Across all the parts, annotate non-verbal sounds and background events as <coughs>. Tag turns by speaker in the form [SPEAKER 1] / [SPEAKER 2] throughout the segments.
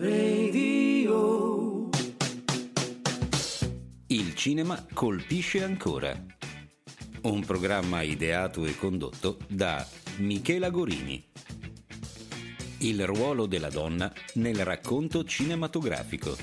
[SPEAKER 1] Radio.
[SPEAKER 2] Il cinema colpisce ancora. Un programma ideato e condotto da Michela Gorini. Il ruolo della donna nel racconto cinematografico.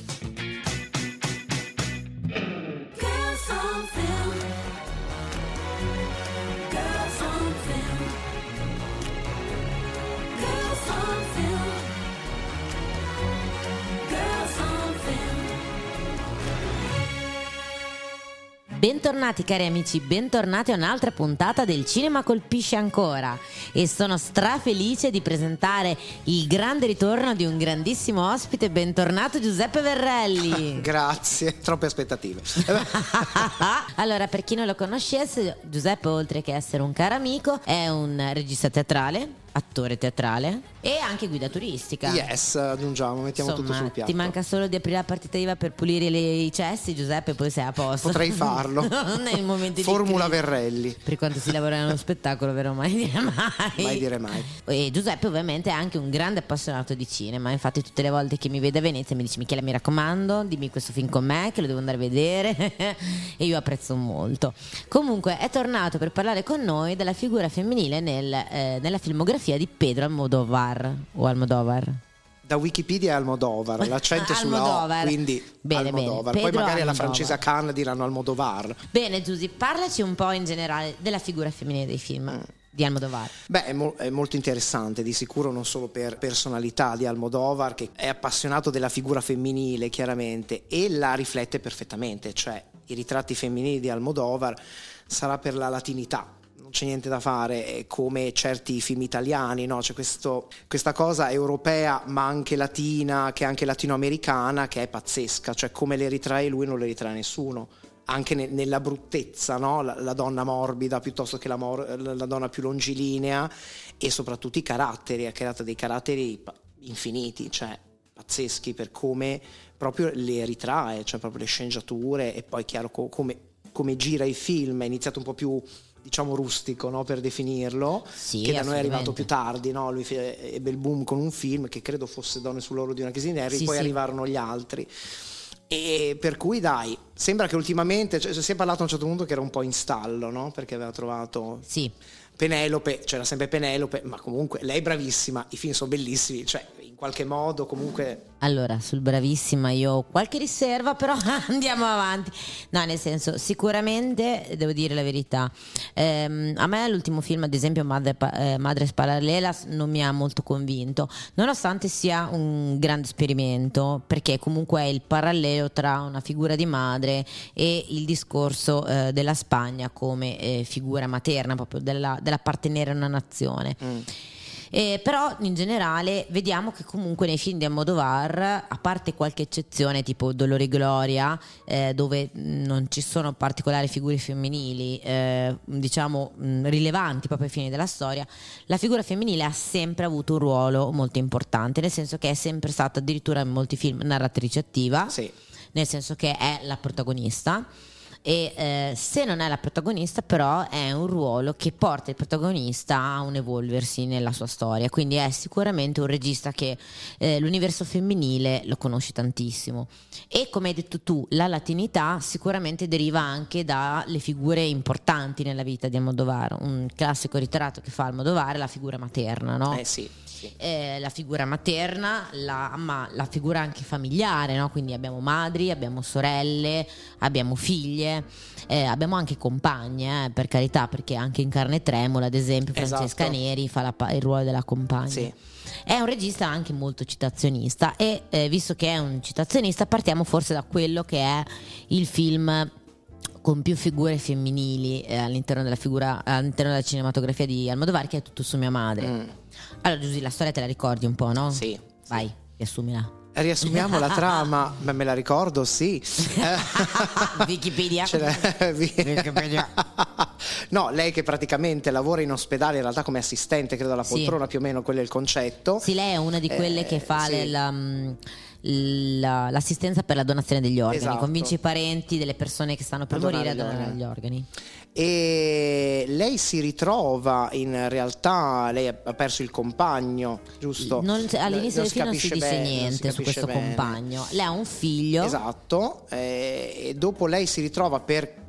[SPEAKER 3] Bentornati cari amici, bentornati a un'altra puntata del Cinema Colpisce Ancora e sono strafelice di presentare il grande ritorno di un grandissimo ospite, bentornato Giuseppe Verrelli. <laughs>
[SPEAKER 4] Grazie, troppe aspettative. <laughs>
[SPEAKER 3] allora, per chi non lo conoscesse, Giuseppe oltre che essere un caro amico è un regista teatrale, attore teatrale e anche guida turistica.
[SPEAKER 4] Yes, aggiungiamo, mettiamo
[SPEAKER 3] Insomma,
[SPEAKER 4] tutto sul piatto.
[SPEAKER 3] Ti manca solo di aprire la partita IVA per pulire le- i cessi, Giuseppe, poi sei a posto.
[SPEAKER 4] Potrei farlo. <laughs>
[SPEAKER 3] Nei momenti di
[SPEAKER 4] Formula. Verrelli.
[SPEAKER 3] Per quanto si lavora nello spettacolo, vero? Mai dire <laughs> mai.
[SPEAKER 4] Mai dire mai.
[SPEAKER 3] E Giuseppe ovviamente è anche un grande appassionato di cinema, infatti tutte le volte che mi vede a Venezia mi dice Michele mi raccomando, dimmi questo film con me che lo devo andare a vedere <laughs> e io apprezzo molto. Comunque è tornato per parlare con noi della figura femminile nel, eh, nella filmografia di Pedro Almodovar o Almodovar.
[SPEAKER 4] Da Wikipedia Almodovar, <laughs> l'accento è sulla O, quindi
[SPEAKER 3] Bene, bene.
[SPEAKER 4] Almodovar. Poi
[SPEAKER 3] Pedro
[SPEAKER 4] magari alla
[SPEAKER 3] Almodovar.
[SPEAKER 4] francese Cannes diranno Almodovar.
[SPEAKER 3] Bene Giusy, parlaci un po' in generale della figura femminile dei film
[SPEAKER 4] Mm.
[SPEAKER 3] di Almodovar.
[SPEAKER 4] Beh, è, mo- è molto interessante, di sicuro non solo per personalità di Almodovar, che è appassionato della figura femminile, chiaramente, e la riflette perfettamente, cioè i ritratti femminili di Almodovar sarà per la latinità. C'è niente da fare, è come certi film italiani, no? c'è questo- questa cosa europea ma anche latina, che è anche latinoamericana, che è pazzesca, cioè come le ritrae lui non le ritrae nessuno anche ne- nella bruttezza, no? la, la donna morbida piuttosto che la, mor- la- donna più longilinea e soprattutto i caratteri, ha creato dei caratteri infiniti, cioè pazzeschi per come proprio le ritrae, cioè proprio le sceneggiature e poi chiaro co- come, come gira i film, è iniziato un po' più diciamo rustico no? per definirlo,
[SPEAKER 3] Sì,
[SPEAKER 4] che da noi è arrivato più tardi, no? lui ebbe il boom con un film che credo fosse Donne sull'oro di una nervi,
[SPEAKER 3] Sì,
[SPEAKER 4] poi
[SPEAKER 3] sì.
[SPEAKER 4] arrivarono gli altri. E per cui dai, sembra che ultimamente, cioè, si è parlato a un certo punto che era un po' in stallo, no? Perché aveva trovato
[SPEAKER 3] Sì,
[SPEAKER 4] Penelope, c'era sempre Penelope, ma comunque lei è bravissima, i film sono bellissimi, cioè in qualche modo comunque
[SPEAKER 3] Allora, sul bravissima io ho qualche riserva, però <laughs> andiamo avanti. No, nel senso, sicuramente devo dire la verità. Ehm, a me l'ultimo film, ad esempio, Madre, eh, Madres Paralelas, non mi ha molto convinto, nonostante sia un grande esperimento, perché comunque è il parallelo tra una figura di madre e il discorso eh, della Spagna come eh, figura materna, proprio della- dell'appartenere a una nazione. Eh, però in generale vediamo che comunque nei film di Almodovar, a parte qualche eccezione tipo Dolore e Gloria, eh, dove non ci sono particolari figure femminili, eh, diciamo mh, rilevanti proprio ai fini della storia, la figura femminile ha sempre avuto un ruolo molto importante, nel senso che è sempre stata addirittura in molti film narratrice attiva,
[SPEAKER 4] sì.
[SPEAKER 3] nel senso che è la protagonista. E eh, se non è la protagonista, però è un ruolo che porta il protagonista a un evolversi nella sua storia. Quindi è sicuramente un regista che eh, l'universo femminile lo conosce tantissimo. E come hai detto tu, la latinità sicuramente deriva anche dalle figure importanti nella vita di Almodovar. Un classico ritratto che fa Almodovar è la figura materna, no?
[SPEAKER 4] Eh sì,
[SPEAKER 3] eh, la figura materna, la, ma la figura anche familiare, no? quindi abbiamo madri, abbiamo sorelle, abbiamo figlie, eh, abbiamo anche compagne, eh, per carità, perché anche in Carne Tremola, ad esempio, Francesca
[SPEAKER 4] Esatto.
[SPEAKER 3] Neri fa la il ruolo della compagna.
[SPEAKER 4] Sì.
[SPEAKER 3] È un regista anche molto citazionista e eh, visto che è un citazionista partiamo forse da quello che è il film con più figure femminili eh, all'interno della figura all'interno della cinematografia di Almodovar che è tutto su mia madre.
[SPEAKER 4] Mm.
[SPEAKER 3] Allora Giusy, la storia te la ricordi un po', no?
[SPEAKER 4] Sì,
[SPEAKER 3] Vai, riassumila.
[SPEAKER 4] Riassumiamo la trama, ma me la ricordo, sì. <laughs>
[SPEAKER 3] Wikipedia.
[SPEAKER 4] Vi- No, lei che praticamente lavora in ospedale in realtà come assistente, credo alla
[SPEAKER 3] Sì.
[SPEAKER 4] poltrona più o meno, quello è il concetto.
[SPEAKER 3] Sì, lei è una di quelle
[SPEAKER 4] Eh,
[SPEAKER 3] che fa
[SPEAKER 4] sì.
[SPEAKER 3] le- la, la- l'assistenza per la donazione degli organi,
[SPEAKER 4] Esatto.
[SPEAKER 3] convince i parenti delle persone che stanno per
[SPEAKER 4] A
[SPEAKER 3] morire a donare gli organi.
[SPEAKER 4] E lei si ritrova in realtà, lei ha perso il compagno, giusto?
[SPEAKER 3] Non- all'inizio del film non si dice
[SPEAKER 4] bene, non si
[SPEAKER 3] niente su questo
[SPEAKER 4] bene.
[SPEAKER 3] compagno. Lei ha un figlio.
[SPEAKER 4] Esatto, eh, e dopo lei si ritrova per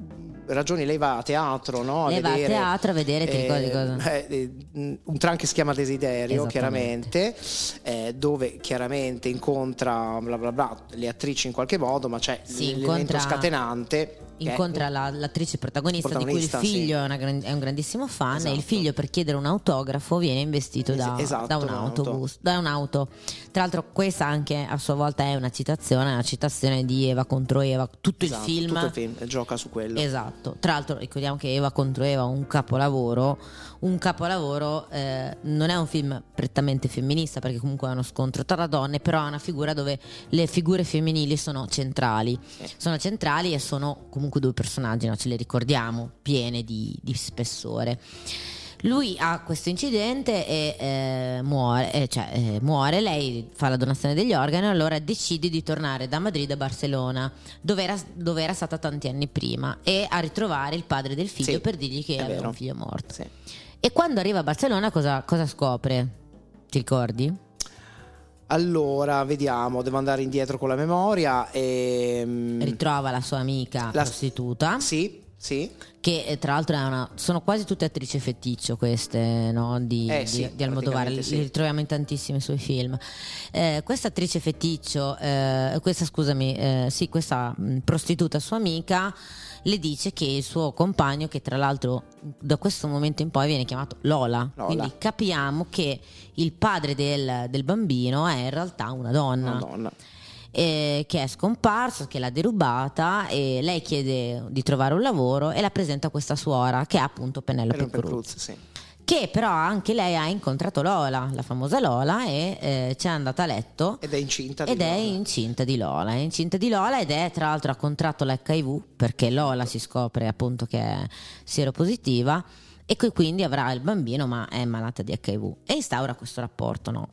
[SPEAKER 4] ragioni, lei va a teatro, no?
[SPEAKER 3] Lei va a
[SPEAKER 4] vedere,
[SPEAKER 3] teatro a vedere, ti ricordi cosa?
[SPEAKER 4] eh, eh, un tran che si chiama Desiderio, chiaramente, eh, dove chiaramente incontra bla bla bla, le attrici in qualche modo, ma c'è
[SPEAKER 3] Sì,
[SPEAKER 4] l'elemento
[SPEAKER 3] incontra-
[SPEAKER 4] scatenante.
[SPEAKER 3] Incontra la- l'attrice protagonista,
[SPEAKER 4] Protagonista,
[SPEAKER 3] di cui il figlio
[SPEAKER 4] sì.
[SPEAKER 3] è, una è un grandissimo fan e il
[SPEAKER 4] Esatto.
[SPEAKER 3] figlio per chiedere un autografo viene investito
[SPEAKER 4] Es-
[SPEAKER 3] da,
[SPEAKER 4] esatto,
[SPEAKER 3] da un
[SPEAKER 4] da
[SPEAKER 3] autobus, da un'auto. Tra l'altro questa anche a sua volta è una citazione, una citazione di Eva contro Eva, tutto
[SPEAKER 4] esatto,
[SPEAKER 3] il film.
[SPEAKER 4] tutto il film gioca su quello.
[SPEAKER 3] Esatto, tra l'altro ricordiamo che Eva contro Eva è un capolavoro, un capolavoro eh, non è un film prettamente femminista perché comunque è uno scontro tra donne, però è una figura dove le figure femminili sono centrali, sono centrali e sono comunque due personaggi, no? ce le ricordiamo, piene di, di spessore. Lui ha questo incidente e eh, muore, eh, cioè, eh, muore, lei fa la donazione degli organi e allora decide di tornare da Madrid a Barcellona, dove era, dove era stata tanti anni prima, e a ritrovare il padre del figlio
[SPEAKER 4] Sì,
[SPEAKER 3] per dirgli che aveva
[SPEAKER 4] vero.
[SPEAKER 3] un figlio morto.
[SPEAKER 4] Sì.
[SPEAKER 3] E quando arriva a Barcellona cosa, cosa scopre? Ti ricordi?
[SPEAKER 4] Allora, vediamo, devo andare indietro con la memoria. E,
[SPEAKER 3] Ritrova la sua amica
[SPEAKER 4] La-
[SPEAKER 3] prostituta,
[SPEAKER 4] Sì, sì.
[SPEAKER 3] che eh, tra l'altro è una, sono quasi tutte attrici feticcio queste no? di,
[SPEAKER 4] Eh
[SPEAKER 3] di-
[SPEAKER 4] sì,
[SPEAKER 3] di Almodovar, le,
[SPEAKER 4] praticamente sì.
[SPEAKER 3] ritroviamo in tantissimi suoi film. Eh, questa attrice feticcio, eh, questa scusami, eh, sì, questa prostituta sua amica le dice che il suo compagno, che tra l'altro da questo momento in poi viene chiamato Lola,
[SPEAKER 4] Lola.
[SPEAKER 3] quindi capiamo che il padre del, del bambino è in realtà una donna
[SPEAKER 4] Madonna.
[SPEAKER 3] eh, che è scomparsa, che l'ha derubata e lei chiede di trovare un lavoro e la presenta a questa suora che è appunto Penelope
[SPEAKER 4] Penelope
[SPEAKER 3] Cruz,
[SPEAKER 4] Cruz, sì.
[SPEAKER 3] Che però anche lei ha incontrato Lola, la famosa Lola e eh, ci è andata a letto
[SPEAKER 4] Ed è incinta di
[SPEAKER 3] ed è
[SPEAKER 4] Lola.
[SPEAKER 3] incinta di Lola, è incinta di Lola ed è tra l'altro ha contratto l'HIV perché Lola si scopre appunto che è sieropositiva e quindi avrà il bambino ma è malata di HIV e instaura questo rapporto, no?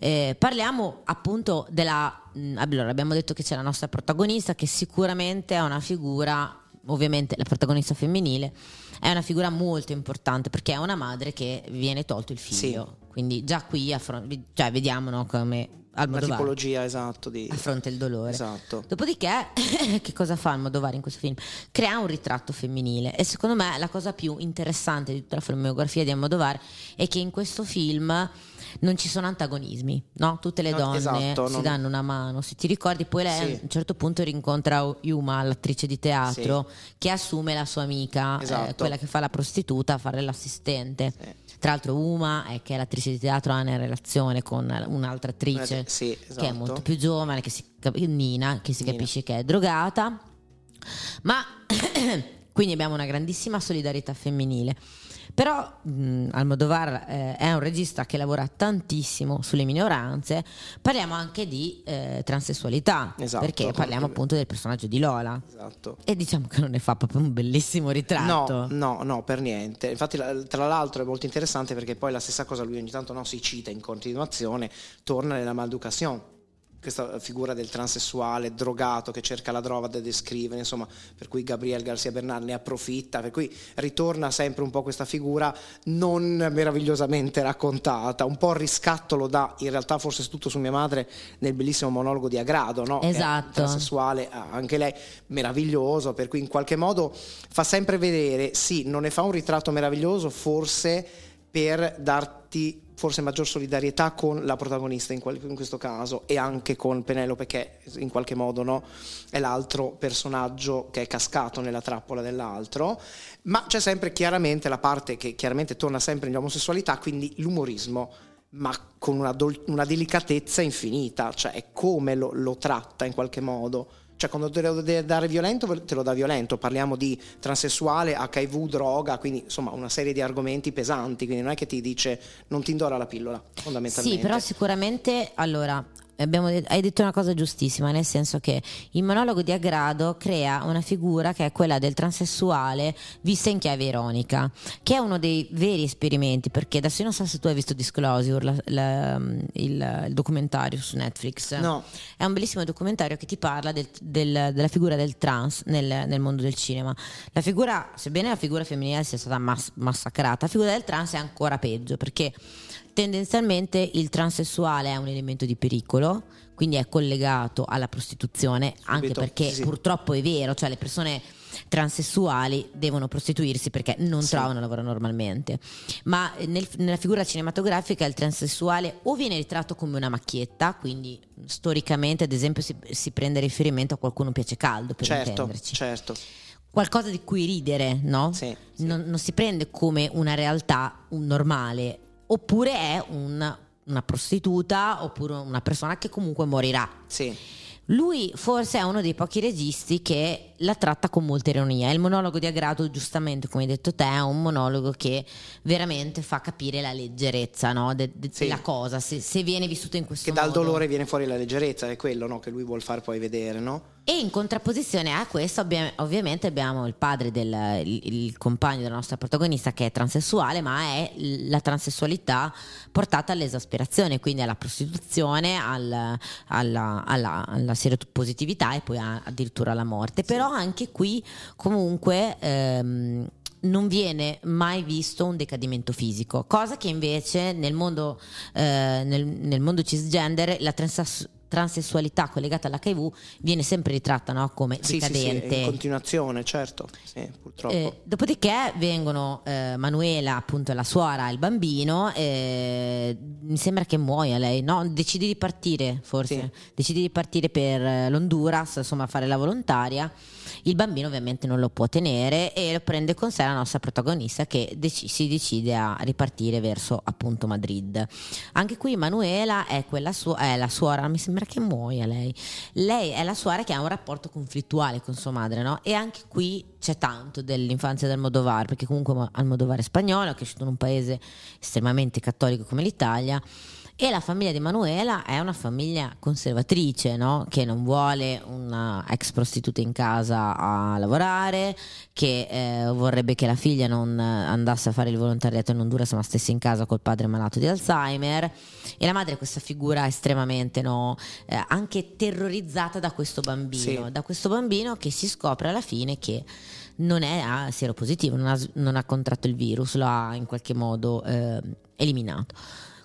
[SPEAKER 3] Eh, parliamo appunto della. mh, Allora, abbiamo detto che c'è la nostra protagonista, che sicuramente è una figura, ovviamente la protagonista femminile, è una figura molto importante perché è una madre che viene tolto il figlio. Quindi già qui affron- cioè, vediamo no, come
[SPEAKER 4] Una
[SPEAKER 3] Almodovar
[SPEAKER 4] tipologia, esatto, di...
[SPEAKER 3] affronta il dolore.
[SPEAKER 4] Esatto.
[SPEAKER 3] Dopodiché, <laughs> che cosa fa Almodovar in questo film? Crea un ritratto femminile e secondo me la cosa più interessante di tutta la filmografia di Almodovar è che in questo film non ci sono antagonismi, no? Tutte le
[SPEAKER 4] No,
[SPEAKER 3] donne
[SPEAKER 4] esatto,
[SPEAKER 3] si
[SPEAKER 4] non-
[SPEAKER 3] danno una mano, se ti ricordi poi lei
[SPEAKER 4] Sì.
[SPEAKER 3] a un certo punto rincontra Yuma, l'attrice di teatro, che assume la sua amica, eh,
[SPEAKER 4] Esatto.
[SPEAKER 3] quella che fa la prostituta, a fare l'assistente.
[SPEAKER 4] Sì.
[SPEAKER 3] Tra l'altro Uma, è che è l'attrice di teatro, ha una relazione con un'altra attrice
[SPEAKER 4] Eh, sì,
[SPEAKER 3] che è
[SPEAKER 4] esatto.
[SPEAKER 3] molto più giovane, che si Nina, che si
[SPEAKER 4] Nina.
[SPEAKER 3] capisce che è drogata, ma <coughs> quindi abbiamo una grandissima solidarietà femminile. Però mh, Almodovar eh, è un regista che lavora tantissimo sulle minoranze, parliamo anche di eh, transessualità,
[SPEAKER 4] Esatto,
[SPEAKER 3] perché parliamo appunto del personaggio di Lola.
[SPEAKER 4] Esatto.
[SPEAKER 3] E diciamo che non ne fa proprio un bellissimo ritratto.
[SPEAKER 4] No, no, no, per niente. Infatti, tra l'altro, è molto interessante perché poi la stessa cosa lui ogni tanto no, si cita in continuazione, torna nella Malducation. Questa figura del transessuale drogato che cerca la droga da descrivere, insomma, per cui Gabriel Garcia Bernal ne approfitta, per cui ritorna sempre un po' questa figura non meravigliosamente raccontata, un po' il riscatto lo dà in realtà forse tutto su mia madre nel bellissimo monologo di Agrado, no?
[SPEAKER 3] Esatto.
[SPEAKER 4] transessuale sessuale, anche lei meraviglioso, per cui in qualche modo fa sempre vedere, sì, non ne fa un ritratto meraviglioso, forse per darti forse maggior solidarietà con la protagonista in, qual- in questo caso e anche con Penelope che in qualche modo no, è l'altro personaggio che è cascato nella trappola dell'altro, ma c'è sempre chiaramente la parte che chiaramente torna sempre nell'omosessualità, quindi l'umorismo ma con una, dol- una delicatezza infinita, cioè è come lo, lo tratta in qualche modo. Cioè, quando te lo deve dare violento, te lo dà violento. Parliamo di transessuale, HIV, droga, quindi insomma una serie di argomenti pesanti. Quindi non è che ti dice non ti indora la pillola, fondamentalmente.
[SPEAKER 3] Sì, però sicuramente allora abbiamo det- hai detto una cosa giustissima, nel senso che il monologo di Agrado crea una figura che è quella del transessuale vista in chiave ironica, che è uno dei veri esperimenti, perché adesso io non so se tu hai visto Disclosure, la- la- il, il documentario su Netflix.
[SPEAKER 4] No.
[SPEAKER 3] È un bellissimo documentario che ti parla del- del- della figura del trans nel, nel mondo del cinema. La figura, sebbene la figura femminile sia stata mass- massacrata, la figura del trans è ancora peggio perché tendenzialmente il transessuale è un elemento di pericolo, quindi è collegato alla prostituzione, anche
[SPEAKER 4] Subito,
[SPEAKER 3] perché
[SPEAKER 4] sì,
[SPEAKER 3] purtroppo è vero, cioè le persone transessuali devono prostituirsi perché non
[SPEAKER 4] Sì.
[SPEAKER 3] trovano lavoro normalmente. Ma nel- nella figura cinematografica il transessuale o viene ritratto come una macchietta, quindi storicamente ad esempio si, si prende riferimento a qualcuno piace caldo per
[SPEAKER 4] Certo,
[SPEAKER 3] intenderci.
[SPEAKER 4] certo.
[SPEAKER 3] Qualcosa di cui ridere, no?
[SPEAKER 4] Sì.
[SPEAKER 3] Non, non si prende come una realtà un normale, oppure è un- una prostituta oppure una persona che comunque morirà.
[SPEAKER 4] Sì.
[SPEAKER 3] Lui forse è uno dei pochi registi che la tratta con molta ironia. Il monologo di Agrado, giustamente, come hai detto te, è un monologo che veramente fa capire la leggerezza no? de- de-
[SPEAKER 4] Sì.
[SPEAKER 3] della cosa, se, se viene vissuto in questo
[SPEAKER 4] Che dal
[SPEAKER 3] modo.
[SPEAKER 4] dolore viene fuori la leggerezza, è quello no, che lui vuol far poi vedere, no?
[SPEAKER 3] E in contrapposizione a questo, ovviamente, abbiamo il padre del il, il compagno della nostra protagonista che è transessuale, ma è la transessualità portata all'esasperazione, quindi alla prostituzione, al- alla, alla, alla seropositività e poi a- addirittura alla morte. Però anche qui, comunque. ehm, non viene mai visto un decadimento fisico, cosa che invece nel mondo, eh, nel, nel mondo cisgender la transes- transessualità collegata all'HIV viene sempre ritratta no, come
[SPEAKER 4] Sì, sì, sì,
[SPEAKER 3] decadente.
[SPEAKER 4] in continuazione, certo. Sì, purtroppo.
[SPEAKER 3] Eh, dopodiché vengono eh, Manuela, appunto la suora e il bambino. eh, mi sembra che muoia lei, no? Decide di partire, forse. Decide di partire per eh, l'Honduras, insomma, a fare la volontaria. Il bambino ovviamente non lo può tenere e lo prende con sé la nostra protagonista che dec- si decide a ripartire verso appunto Madrid. Anche qui Manuela è, su- è la suora, mi sembra che muoia lei. Lei è la suora che ha un rapporto conflittuale con sua madre, no? E anche qui c'è tanto dell'infanzia del Modovar, perché comunque Mo- Almodovar è spagnolo, è cresciuto in un paese estremamente cattolico come l'Italia. E la famiglia di Manuela è una famiglia conservatrice, no? che non vuole una ex prostituta in casa a lavorare, che eh, vorrebbe che la figlia non andasse a fare il volontariato in Honduras ma stesse in casa col padre malato di Alzheimer. E la madre è questa figura estremamente no? eh, anche terrorizzata da questo bambino,
[SPEAKER 4] Sì.
[SPEAKER 3] da questo bambino che si scopre alla fine che non è ah, seropositivo, non ha, non ha contratto il virus, lo ha in qualche modo eh, eliminato.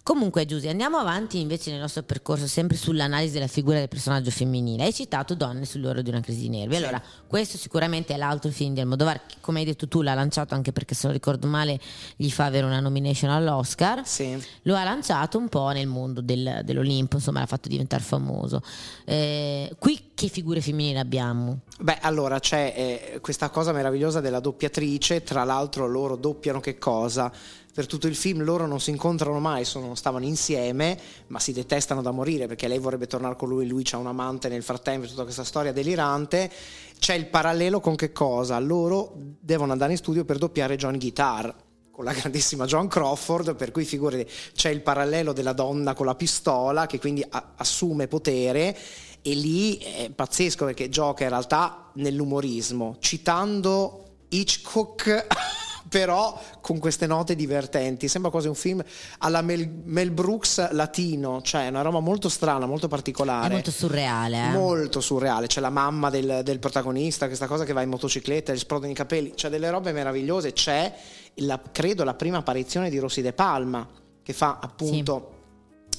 [SPEAKER 3] Comunque, Giusy, andiamo avanti invece nel nostro percorso, sempre sull'analisi della figura del personaggio femminile. Hai citato Donne sull'oro di una crisi di nervi. Allora, questo sicuramente è l'altro film di Almodovar, che come hai detto tu l'ha lanciato anche perché se non ricordo male gli fa avere una nomination all'Oscar.
[SPEAKER 4] Sì.
[SPEAKER 3] Lo ha lanciato un po' nel mondo del- dell'Olimpo, insomma l'ha fatto diventare famoso. Eh, qui che figure femminili abbiamo?
[SPEAKER 4] Beh, allora c'è eh, questa cosa meravigliosa della doppiatrice, tra l'altro loro doppiano che cosa? Per tutto il film loro non si incontrano mai, sono- stavano insieme, ma si detestano da morire perché lei vorrebbe tornare con lui, lui c'ha un amante nel frattempo, tutta questa storia delirante. C'è il parallelo con che cosa? Loro devono andare in studio per doppiare John Guitar con la grandissima John Crawford, per cui figurati, c'è il parallelo della donna con la pistola che quindi a- assume potere e lì è pazzesco perché gioca in realtà nell'umorismo, citando Hitchcock <laughs> però con queste note divertenti, sembra quasi un film alla Mel, Mel Brooks latino, cioè una roba molto strana, molto particolare.
[SPEAKER 3] È molto surreale. Eh?
[SPEAKER 4] Molto surreale, c'è la mamma del, del protagonista, questa cosa che va in motocicletta, gli esplodono i capelli, c'è delle robe meravigliose, c'è la- credo la prima apparizione di Rosy De Palma che fa appunto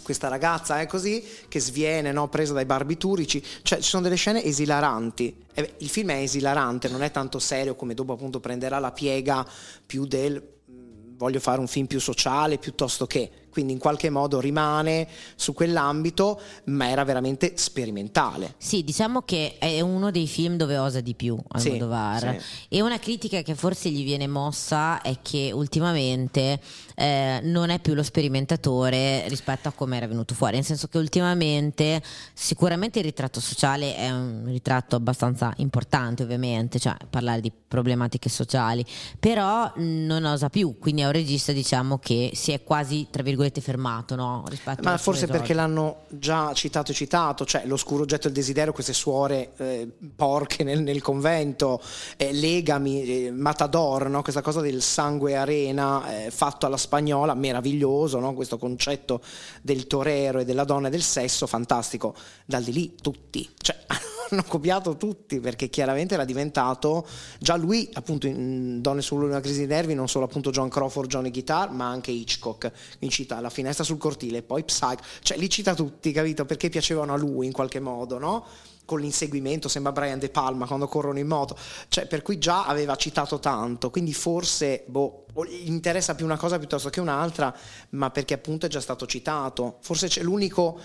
[SPEAKER 4] questa ragazza è così che sviene no, presa dai barbiturici. Cioè ci sono delle scene esilaranti. E beh, il film è esilarante non è tanto serio come dopo appunto prenderà la piega più del mm, voglio fare un film più sociale piuttosto che quindi in qualche modo rimane su quell'ambito ma era veramente sperimentale
[SPEAKER 3] Sì, diciamo che è uno dei film dove osa di più
[SPEAKER 4] Sì,
[SPEAKER 3] Almodovar.
[SPEAKER 4] sì.
[SPEAKER 3] E una critica che forse gli viene mossa è che ultimamente eh, non è più lo sperimentatore rispetto a come era venuto fuori. Nel senso che ultimamente sicuramente il ritratto sociale è un ritratto abbastanza importante, ovviamente, cioè parlare di problematiche sociali, però non osa più. Quindi è un regista, diciamo, che si è quasi, tra virgolette, virgolette fermato, no? Rispetto
[SPEAKER 4] Ma forse perché l'hanno già citato e citato, cioè l'oscuro oggetto del desiderio, queste suore eh, porche nel, nel convento, eh, legami, eh, matador, no? questa cosa del sangue arena eh, fatto alla spagnola, meraviglioso, no? questo concetto del torero e della donna e del sesso, fantastico. Dal di lì tutti, cioè <laughs> hanno copiato tutti perché chiaramente era diventato già lui appunto in Donne sulla crisi di nervi non solo appunto John Crawford Johnny Guitar ma anche Hitchcock. Quindi cita La finestra sul cortile poi Psych cioè li cita tutti capito? Perché piacevano a lui in qualche modo no? con l'inseguimento sembra Brian De Palma quando corrono in moto. Cioè per cui già aveva citato tanto. Quindi forse boh gli interessa più una cosa piuttosto che un'altra ma perché appunto è già stato citato. Forse c'è l'unico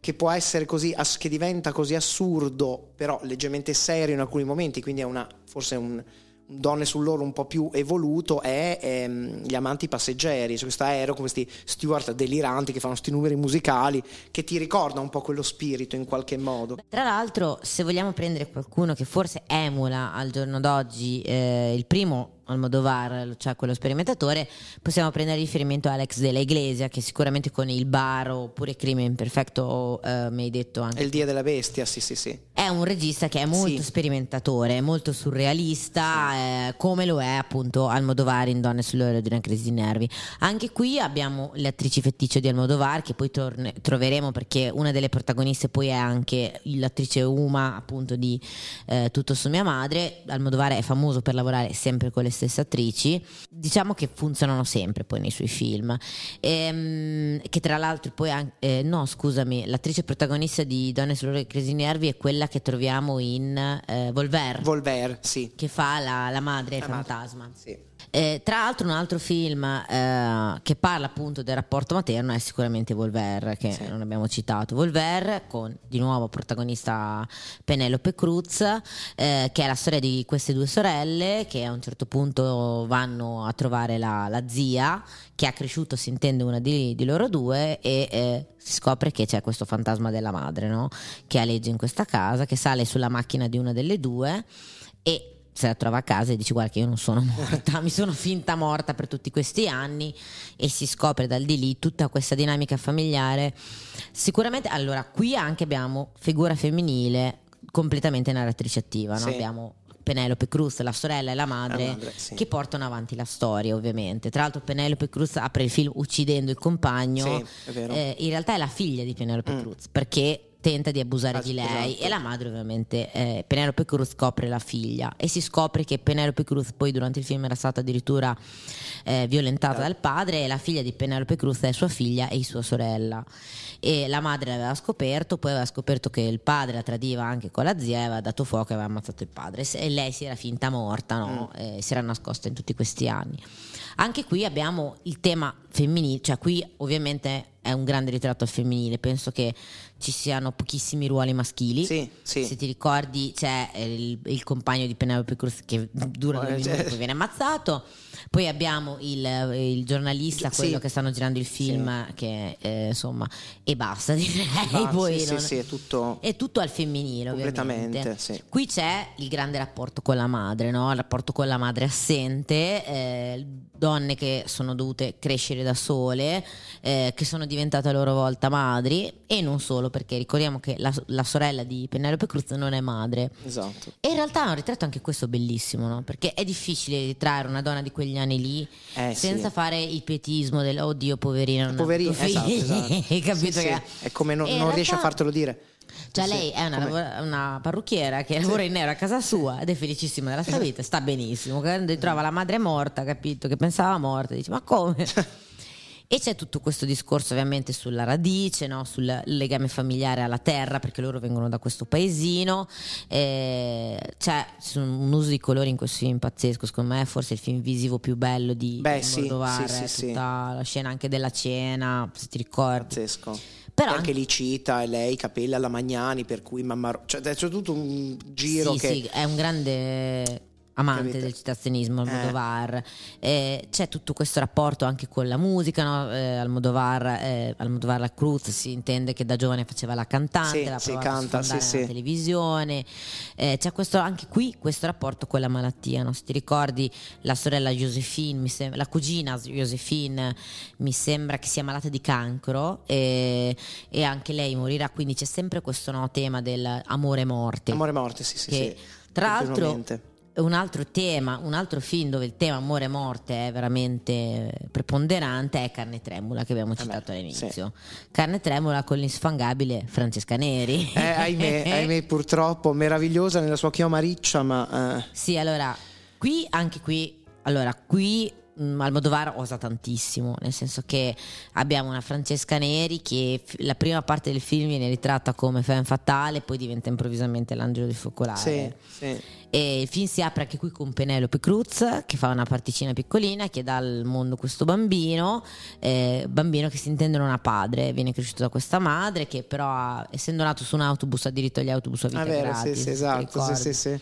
[SPEAKER 4] che può essere così, che diventa così assurdo, però leggermente serio in alcuni momenti, quindi è una, forse un, un donne sul loro un po' più evoluto, è ehm, Gli amanti passeggeri, cioè questo aereo con questi steward deliranti che fanno questi numeri musicali, che ti ricorda un po' quello spirito in qualche modo.
[SPEAKER 3] Tra l'altro, se vogliamo prendere qualcuno che forse emula al giorno d'oggi eh, il primo Almodovar, cioè quello sperimentatore, possiamo prendere riferimento a Alex della Iglesia, che sicuramente con il bar oppure Crimine Imperfecto eh, mi hai detto anche
[SPEAKER 4] È il dia della bestia, sì sì sì.
[SPEAKER 3] è un regista che è molto
[SPEAKER 4] Sì.
[SPEAKER 3] sperimentatore, molto surrealista, eh, come lo è appunto Almodovar in Donne sull'ora di una crisi di nervi. Anche qui abbiamo le attrici fetticce di Almodovar, che poi torne- troveremo perché una delle protagoniste poi è anche l'attrice Uma, appunto di eh, Tutto su mia madre. Almodovar è famoso per lavorare sempre con le stesse attrici. Diciamo che funzionano sempre poi nei suoi film. Ehm, che tra l'altro poi an- eh, no, scusami, l'attrice protagonista di Donne di crisi nervi è quella che troviamo in eh, Volver,
[SPEAKER 4] Volver, sì.
[SPEAKER 3] che fa la, la madre
[SPEAKER 4] La madre.
[SPEAKER 3] fantasma.
[SPEAKER 4] sì.
[SPEAKER 3] Eh, tra l'altro un altro film eh, che parla appunto del rapporto materno è sicuramente Volver, che
[SPEAKER 4] Sì.
[SPEAKER 3] non abbiamo citato. Volver con di nuovo protagonista Penelope Cruz, eh, che è la storia di queste due sorelle che a un certo punto vanno a trovare la, la zia, che ha cresciuto, si intende, una di, di loro due e eh, si scopre che c'è questo fantasma della madre, no? che aleggia in questa casa, che sale sulla macchina di una delle due e se la trova a casa e dice guarda che io non sono <laughs> morta, mi sono finta morta per tutti questi anni e si scopre dal di lì tutta questa dinamica familiare. Sicuramente, allora, qui anche abbiamo figura femminile completamente narratrice attiva, no?
[SPEAKER 4] Sì.
[SPEAKER 3] abbiamo Penelope Cruz, la sorella e la madre,
[SPEAKER 4] La madre, sì.
[SPEAKER 3] che portano avanti la storia ovviamente. Tra l'altro Penelope Cruz apre il film uccidendo il compagno,
[SPEAKER 4] Sì.
[SPEAKER 3] Eh, in realtà è la figlia di Penelope Cruz perché tenta di abusare
[SPEAKER 4] Ah,
[SPEAKER 3] di lei.
[SPEAKER 4] Esatto.
[SPEAKER 3] e la madre ovviamente eh, Penelope Cruz scopre la figlia. E si scopre che Penelope Cruz poi durante il film era stata addirittura eh, violentata dal padre. E la figlia di Penelope Cruz è sua figlia e sua sorella. E la madre l'aveva scoperto. Poi aveva scoperto che il padre la tradiva anche con la zia e aveva dato fuoco e aveva ammazzato il padre. E lei si era finta morta no? Eh, si era nascosta in tutti questi anni anche qui abbiamo il tema femminile, cioè qui ovviamente è un grande ritratto al femminile, penso che ci siano pochissimi ruoli maschili.
[SPEAKER 4] Sì, sì.
[SPEAKER 3] Se ti ricordi c'è il, il compagno di Penelope Cruz che dura due
[SPEAKER 4] Eh,
[SPEAKER 3] minuti e
[SPEAKER 4] cioè-
[SPEAKER 3] poi viene ammazzato. Poi abbiamo il, il giornalista,
[SPEAKER 4] Sì.
[SPEAKER 3] quello che stanno girando il film, che eh, insomma, e basta direi.
[SPEAKER 4] Ah,
[SPEAKER 3] poi
[SPEAKER 4] sì, sì,
[SPEAKER 3] non-
[SPEAKER 4] sì, è tutto
[SPEAKER 3] è tutto al femminile,
[SPEAKER 4] completamente,
[SPEAKER 3] ovviamente.
[SPEAKER 4] sì.
[SPEAKER 3] Qui c'è il grande rapporto con la madre, no? il rapporto con la madre assente, eh, donne che sono dovute crescere da sole, eh, che sono diventate a loro volta madri e non solo, perché ricordiamo che la, la sorella di Penelope Cruz non è madre.
[SPEAKER 4] Esatto.
[SPEAKER 3] E in realtà è un ritratto anche questo bellissimo, no? Perché è difficile ritrarre una donna di quegli anni lì
[SPEAKER 4] Eh,
[SPEAKER 3] senza
[SPEAKER 4] sì.
[SPEAKER 3] fare il pietismo del oddio, Poverina, avuto
[SPEAKER 4] esatto,
[SPEAKER 3] figli",
[SPEAKER 4] esatto. <laughs>
[SPEAKER 3] Hai capito
[SPEAKER 4] Sì,
[SPEAKER 3] che
[SPEAKER 4] sì. È come non,
[SPEAKER 3] E in
[SPEAKER 4] non riesce a fartelo dire.
[SPEAKER 3] cioè
[SPEAKER 4] Sì,
[SPEAKER 3] lei è una, lavora- una parrucchiera che lavora in nero a casa sua ed è felicissima della sua vita, sta benissimo. Quando trova la madre morta, capito, che pensava morta, dice ma come? <laughs> E c'è tutto questo discorso ovviamente sulla radice, no? sul legame familiare alla terra, perché loro vengono da questo paesino. Eh, c'è un uso di colori in questo film pazzesco, secondo me è forse il film visivo più bello di
[SPEAKER 4] Beh,
[SPEAKER 3] di
[SPEAKER 4] sì, sì, sì,
[SPEAKER 3] tutta la scena anche della cena, se ti ricordi.
[SPEAKER 4] Pazzesco.
[SPEAKER 3] Però
[SPEAKER 4] E anche lì cita e lei capelli alla Magnani, per cui mamma... Ro- Cioè, c'è tutto un giro
[SPEAKER 3] sì,
[SPEAKER 4] che...
[SPEAKER 3] sì, è un grande amante
[SPEAKER 4] Capito?
[SPEAKER 3] del citazionismo
[SPEAKER 4] Eh.
[SPEAKER 3] Almodovar Eh, c'è tutto questo rapporto anche con la musica no? eh, Almodovar, eh, Almodovar la Cruz si intende che da giovane faceva la cantante
[SPEAKER 4] Sì,
[SPEAKER 3] l'ha
[SPEAKER 4] sì, canta, sì, sì.
[SPEAKER 3] televisione Eh, c'è questo, anche qui questo rapporto con la malattia no? se ti ricordi la sorella Josephine sem- la cugina Josephine mi sembra che sia malata di cancro e, e anche lei morirà quindi c'è sempre questo no, tema del amore e morte
[SPEAKER 4] Amore morte, sì, sì,
[SPEAKER 3] che
[SPEAKER 4] sì.
[SPEAKER 3] tra l'altro. Un altro tema, un altro film dove il tema amore e morte è veramente preponderante è Carne Tremula che abbiamo citato
[SPEAKER 4] beh,
[SPEAKER 3] all'inizio. Carne Tremula con l'insfangabile Francesca Neri.
[SPEAKER 4] Eh, ahimè, <laughs> ahimè, purtroppo, meravigliosa nella sua chioma riccia, ma... eh,
[SPEAKER 3] Sì, allora, qui, anche qui, allora, qui mh, Almodovar osa tantissimo, nel senso che abbiamo una Francesca Neri che la prima parte del film viene ritratta come femme fatale, poi diventa improvvisamente l'angelo di focolare.
[SPEAKER 4] sì, sì.
[SPEAKER 3] E il film si apre anche qui con Penelope Cruz che fa una particina piccolina che dà al mondo questo bambino, eh, bambino che si intende non ha padre, viene cresciuto da questa madre che però essendo nato su un autobus ha diritto agli autobus a vita
[SPEAKER 4] Ah, vero,
[SPEAKER 3] gratis.
[SPEAKER 4] sì, sì, esatto, sì, sì, sì.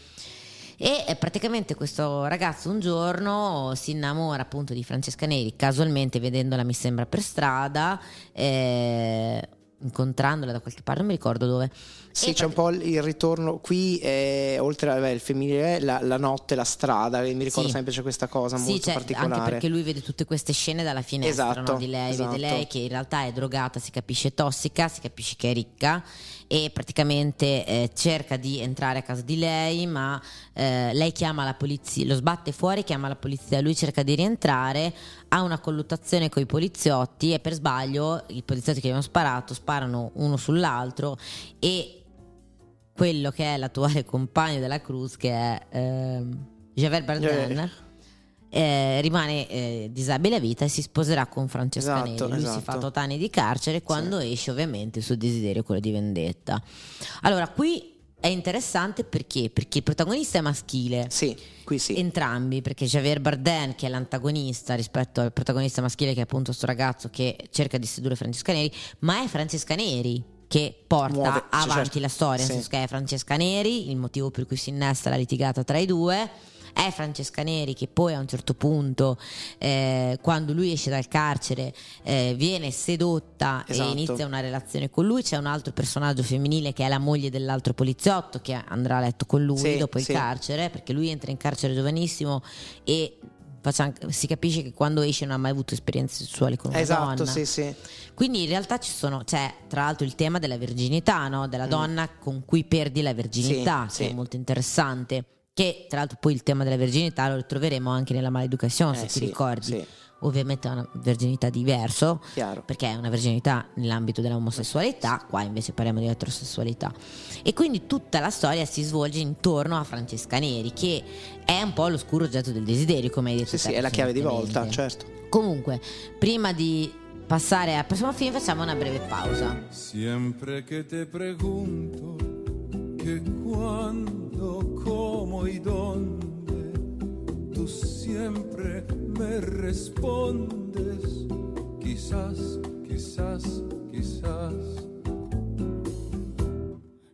[SPEAKER 3] E eh, praticamente questo ragazzo un giorno si innamora appunto di Francesca Neri, casualmente vedendola mi sembra per strada, eh, incontrandola da qualche parte, non mi ricordo dove.
[SPEAKER 4] Sì,
[SPEAKER 3] E
[SPEAKER 4] c'è un po' il ritorno qui, eh, oltre al femminile, la, la notte, la strada, mi ricordo
[SPEAKER 3] Sì.
[SPEAKER 4] sempre c'è questa cosa
[SPEAKER 3] Sì,
[SPEAKER 4] molto
[SPEAKER 3] cioè,
[SPEAKER 4] particolare.
[SPEAKER 3] anche perché lui vede tutte queste scene dalla finestra
[SPEAKER 4] Esatto,
[SPEAKER 3] no, di lei,
[SPEAKER 4] esatto.
[SPEAKER 3] vede lei che in realtà è drogata, si capisce tossica, si capisce che è ricca e praticamente eh, cerca di entrare a casa di lei, ma eh, lei chiama la polizia, lo sbatte fuori, chiama la polizia, lui cerca di rientrare, ha una colluttazione con i poliziotti e per sbaglio i poliziotti che gli hanno sparato sparano uno sull'altro e quello che è l'attuale <laughs> compagno della Cruz che è ehm, Javier Bardem
[SPEAKER 4] Javier.
[SPEAKER 3] Eh, rimane eh, disabile a vita e si sposerà con Francesca
[SPEAKER 4] Esatto,
[SPEAKER 3] Neri. Lui si
[SPEAKER 4] esatto.
[SPEAKER 3] fa 8 anni di carcere quando esce ovviamente il suo desiderio quello di vendetta. Allora qui è interessante perché? Perché il protagonista è maschile.
[SPEAKER 4] Sì, qui sì.
[SPEAKER 3] Entrambi, perché Javier Bardem, che è l'antagonista rispetto al protagonista maschile, che è appunto questo ragazzo che cerca di sedurre Francesca Neri, ma è Francesca Neri che porta
[SPEAKER 4] Muove, sì,
[SPEAKER 3] avanti
[SPEAKER 4] certo.
[SPEAKER 3] la storia, nel
[SPEAKER 4] Sì.
[SPEAKER 3] senso che è Francesca Neri, il motivo per cui si innesta la litigata tra i due. È Francesca Neri che poi a un certo punto, eh, quando lui esce dal carcere, eh, viene sedotta
[SPEAKER 4] Esatto.
[SPEAKER 3] e inizia una relazione con lui. C'è un altro personaggio femminile che è la moglie dell'altro poliziotto che andrà a letto con lui
[SPEAKER 4] Sì,
[SPEAKER 3] dopo il
[SPEAKER 4] sì.
[SPEAKER 3] carcere, perché lui entra in carcere giovanissimo e si capisce che quando esce non ha mai avuto esperienze sessuali con una
[SPEAKER 4] Esatto,
[SPEAKER 3] donna.
[SPEAKER 4] sì, sì.
[SPEAKER 3] Quindi in realtà ci sono, c'è tra l'altro il tema della virginità, no? della donna con cui perdi la virginità,
[SPEAKER 4] Mm. Sì,
[SPEAKER 3] che
[SPEAKER 4] sì.
[SPEAKER 3] è molto interessante. Che tra l'altro poi il tema della virginità lo ritroveremo anche nella maleducazione, se
[SPEAKER 4] Eh,
[SPEAKER 3] ti
[SPEAKER 4] sì,
[SPEAKER 3] ricordi.
[SPEAKER 4] sì.
[SPEAKER 3] Ovviamente è una virginità diverso,
[SPEAKER 4] Chiaro.
[SPEAKER 3] perché è una virginità nell'ambito dell'omosessualità, qua invece parliamo di eterosessualità. E quindi tutta la storia si svolge intorno a Francesca Neri, che è un po' l'oscuro oggetto del desiderio, come hai detto.
[SPEAKER 4] Sì, sì, è la chiave di volta, certo.
[SPEAKER 3] Comunque, prima di passare al prossimo film facciamo una breve pausa.
[SPEAKER 5] Siempre que te pregunto que cómo y dónde, tú siempre me respondes, quizás, quizás, quizás.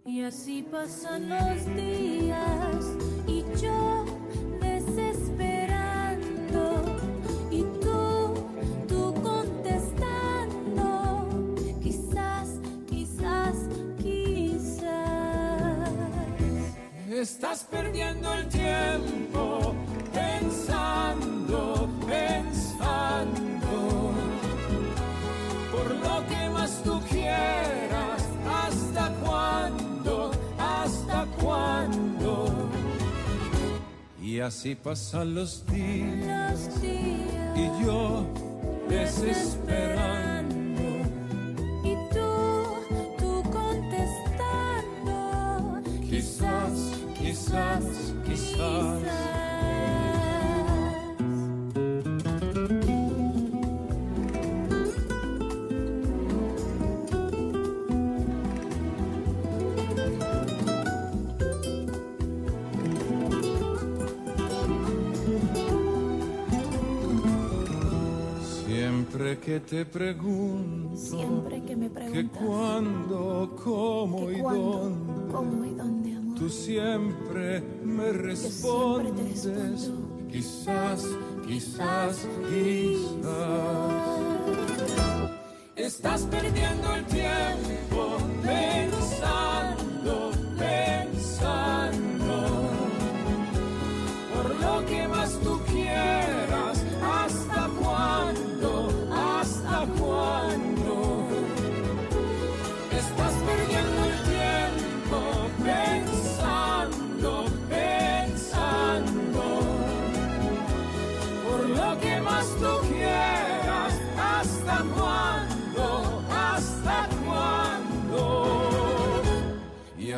[SPEAKER 1] Y así pasan los días y yo desesperando
[SPEAKER 5] Estás perdiendo el tiempo pensando, pensando por lo que más tú quieras. ¿Hasta cuándo? ¿Hasta cuándo? Y así pasan los días
[SPEAKER 1] Los días
[SPEAKER 5] y yo desesperando.
[SPEAKER 1] y tú, tú contestando,
[SPEAKER 5] Quizás, quizás, quizás. Siempre que te pregunto
[SPEAKER 1] Siempre que me
[SPEAKER 5] que
[SPEAKER 1] preguntas
[SPEAKER 5] cuándo, cómo
[SPEAKER 1] que
[SPEAKER 5] y
[SPEAKER 1] cuándo,
[SPEAKER 5] dónde,
[SPEAKER 1] cómo y dónde.
[SPEAKER 5] Tú siempre me respondes. Quizás, quizás, quizás. Estás perdiendo el tiempo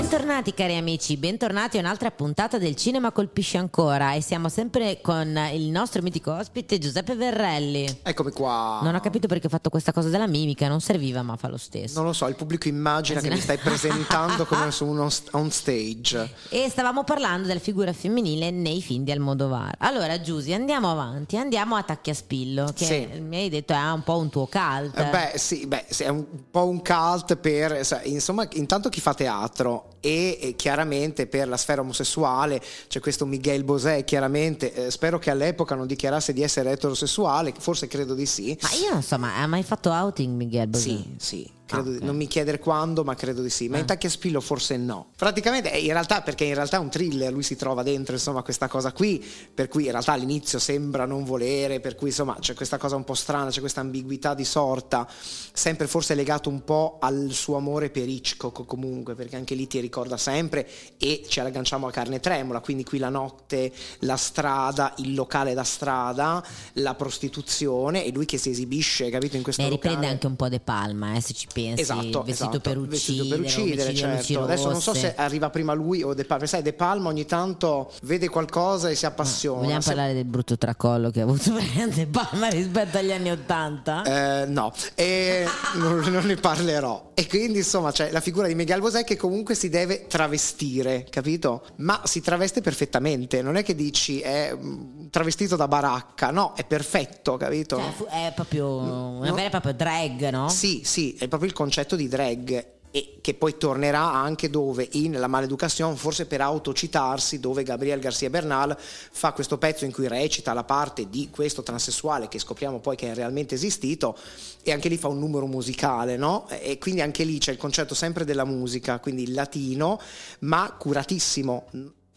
[SPEAKER 3] Bentornati cari amici, bentornati a un'altra puntata del Cinema Colpisce Ancora e siamo sempre con il nostro mitico ospite Giuseppe Verrelli.
[SPEAKER 4] Eccomi qua.
[SPEAKER 3] Non ho capito perché ho fatto questa cosa della mimica, non serviva ma fa lo stesso.
[SPEAKER 4] Non lo so, il pubblico immagina
[SPEAKER 3] Eh sì.
[SPEAKER 4] che mi stai <laughs> presentando come su uno on stage.
[SPEAKER 3] E stavamo parlando della figura femminile nei film di Almodovar. Allora Giusy, andiamo avanti, andiamo a Tacchi a Spillo, che
[SPEAKER 4] Sì.
[SPEAKER 3] mi hai detto è un po' un tuo cult.
[SPEAKER 4] Eh, Beh, sì, beh, sì, è un po' un cult per, insomma, intanto chi fa teatro e, e chiaramente per la sfera omosessuale c'è questo Miguel Bosé, chiaramente, eh, spero che all'epoca non dichiarasse di essere eterosessuale, forse credo di sì.
[SPEAKER 3] Ma io non so, ma ha mai fatto outing Miguel Bosé?
[SPEAKER 4] Sì, sì.
[SPEAKER 3] Ah,
[SPEAKER 4] di-
[SPEAKER 3] ok.
[SPEAKER 4] non mi chiedere quando, ma credo di sì. Ma in Tacchi a Spillo forse no. Praticamente, eh, in realtà, perché in realtà è un thriller, lui si trova dentro, insomma, questa cosa qui, per cui in realtà all'inizio sembra non volere, per cui insomma c'è questa cosa un po' strana, c'è questa ambiguità di sorta, sempre forse legato un po' al suo amore per Hitchcock comunque, perché anche lì ti ricorda sempre e ci agganciamo a carne tremola, quindi qui la notte, la strada, il locale da strada, la prostituzione e lui che si esibisce, capito, in questo
[SPEAKER 3] Beh, riprende
[SPEAKER 4] locale.
[SPEAKER 3] anche un po' De Palma, eh, se ci pensi.
[SPEAKER 4] Esatto,
[SPEAKER 3] vestito,
[SPEAKER 4] esatto,
[SPEAKER 3] per
[SPEAKER 4] vestito
[SPEAKER 3] uccidere,
[SPEAKER 4] per uccidere, certo. Adesso non so se arriva prima lui o De Palma. Sai, De Palma ogni tanto vede qualcosa e si appassiona.
[SPEAKER 3] Vogliamo
[SPEAKER 4] Se-
[SPEAKER 3] parlare del brutto tracollo che ha avuto <laughs> De Palma rispetto agli anni Ottanta?
[SPEAKER 4] Eh, no, e <laughs> non, non ne parlerò. E quindi insomma c'è la figura di Miguel Bosé che comunque si deve travestire, capito? Ma si traveste perfettamente, non è che dici è mm, travestito da baracca, no, è perfetto, capito?
[SPEAKER 3] Cioè, è proprio una vera e propria drag, no?
[SPEAKER 4] Sì, sì, è proprio il concetto di drag e che poi tornerà anche dove in La Maleducación, forse per autocitarsi, dove Gabriel García Bernal fa questo pezzo in cui recita la parte di questo transessuale che scopriamo poi che è realmente esistito e anche lì fa un numero musicale, no? E quindi anche lì c'è il concetto sempre della musica, quindi il latino, ma curatissimo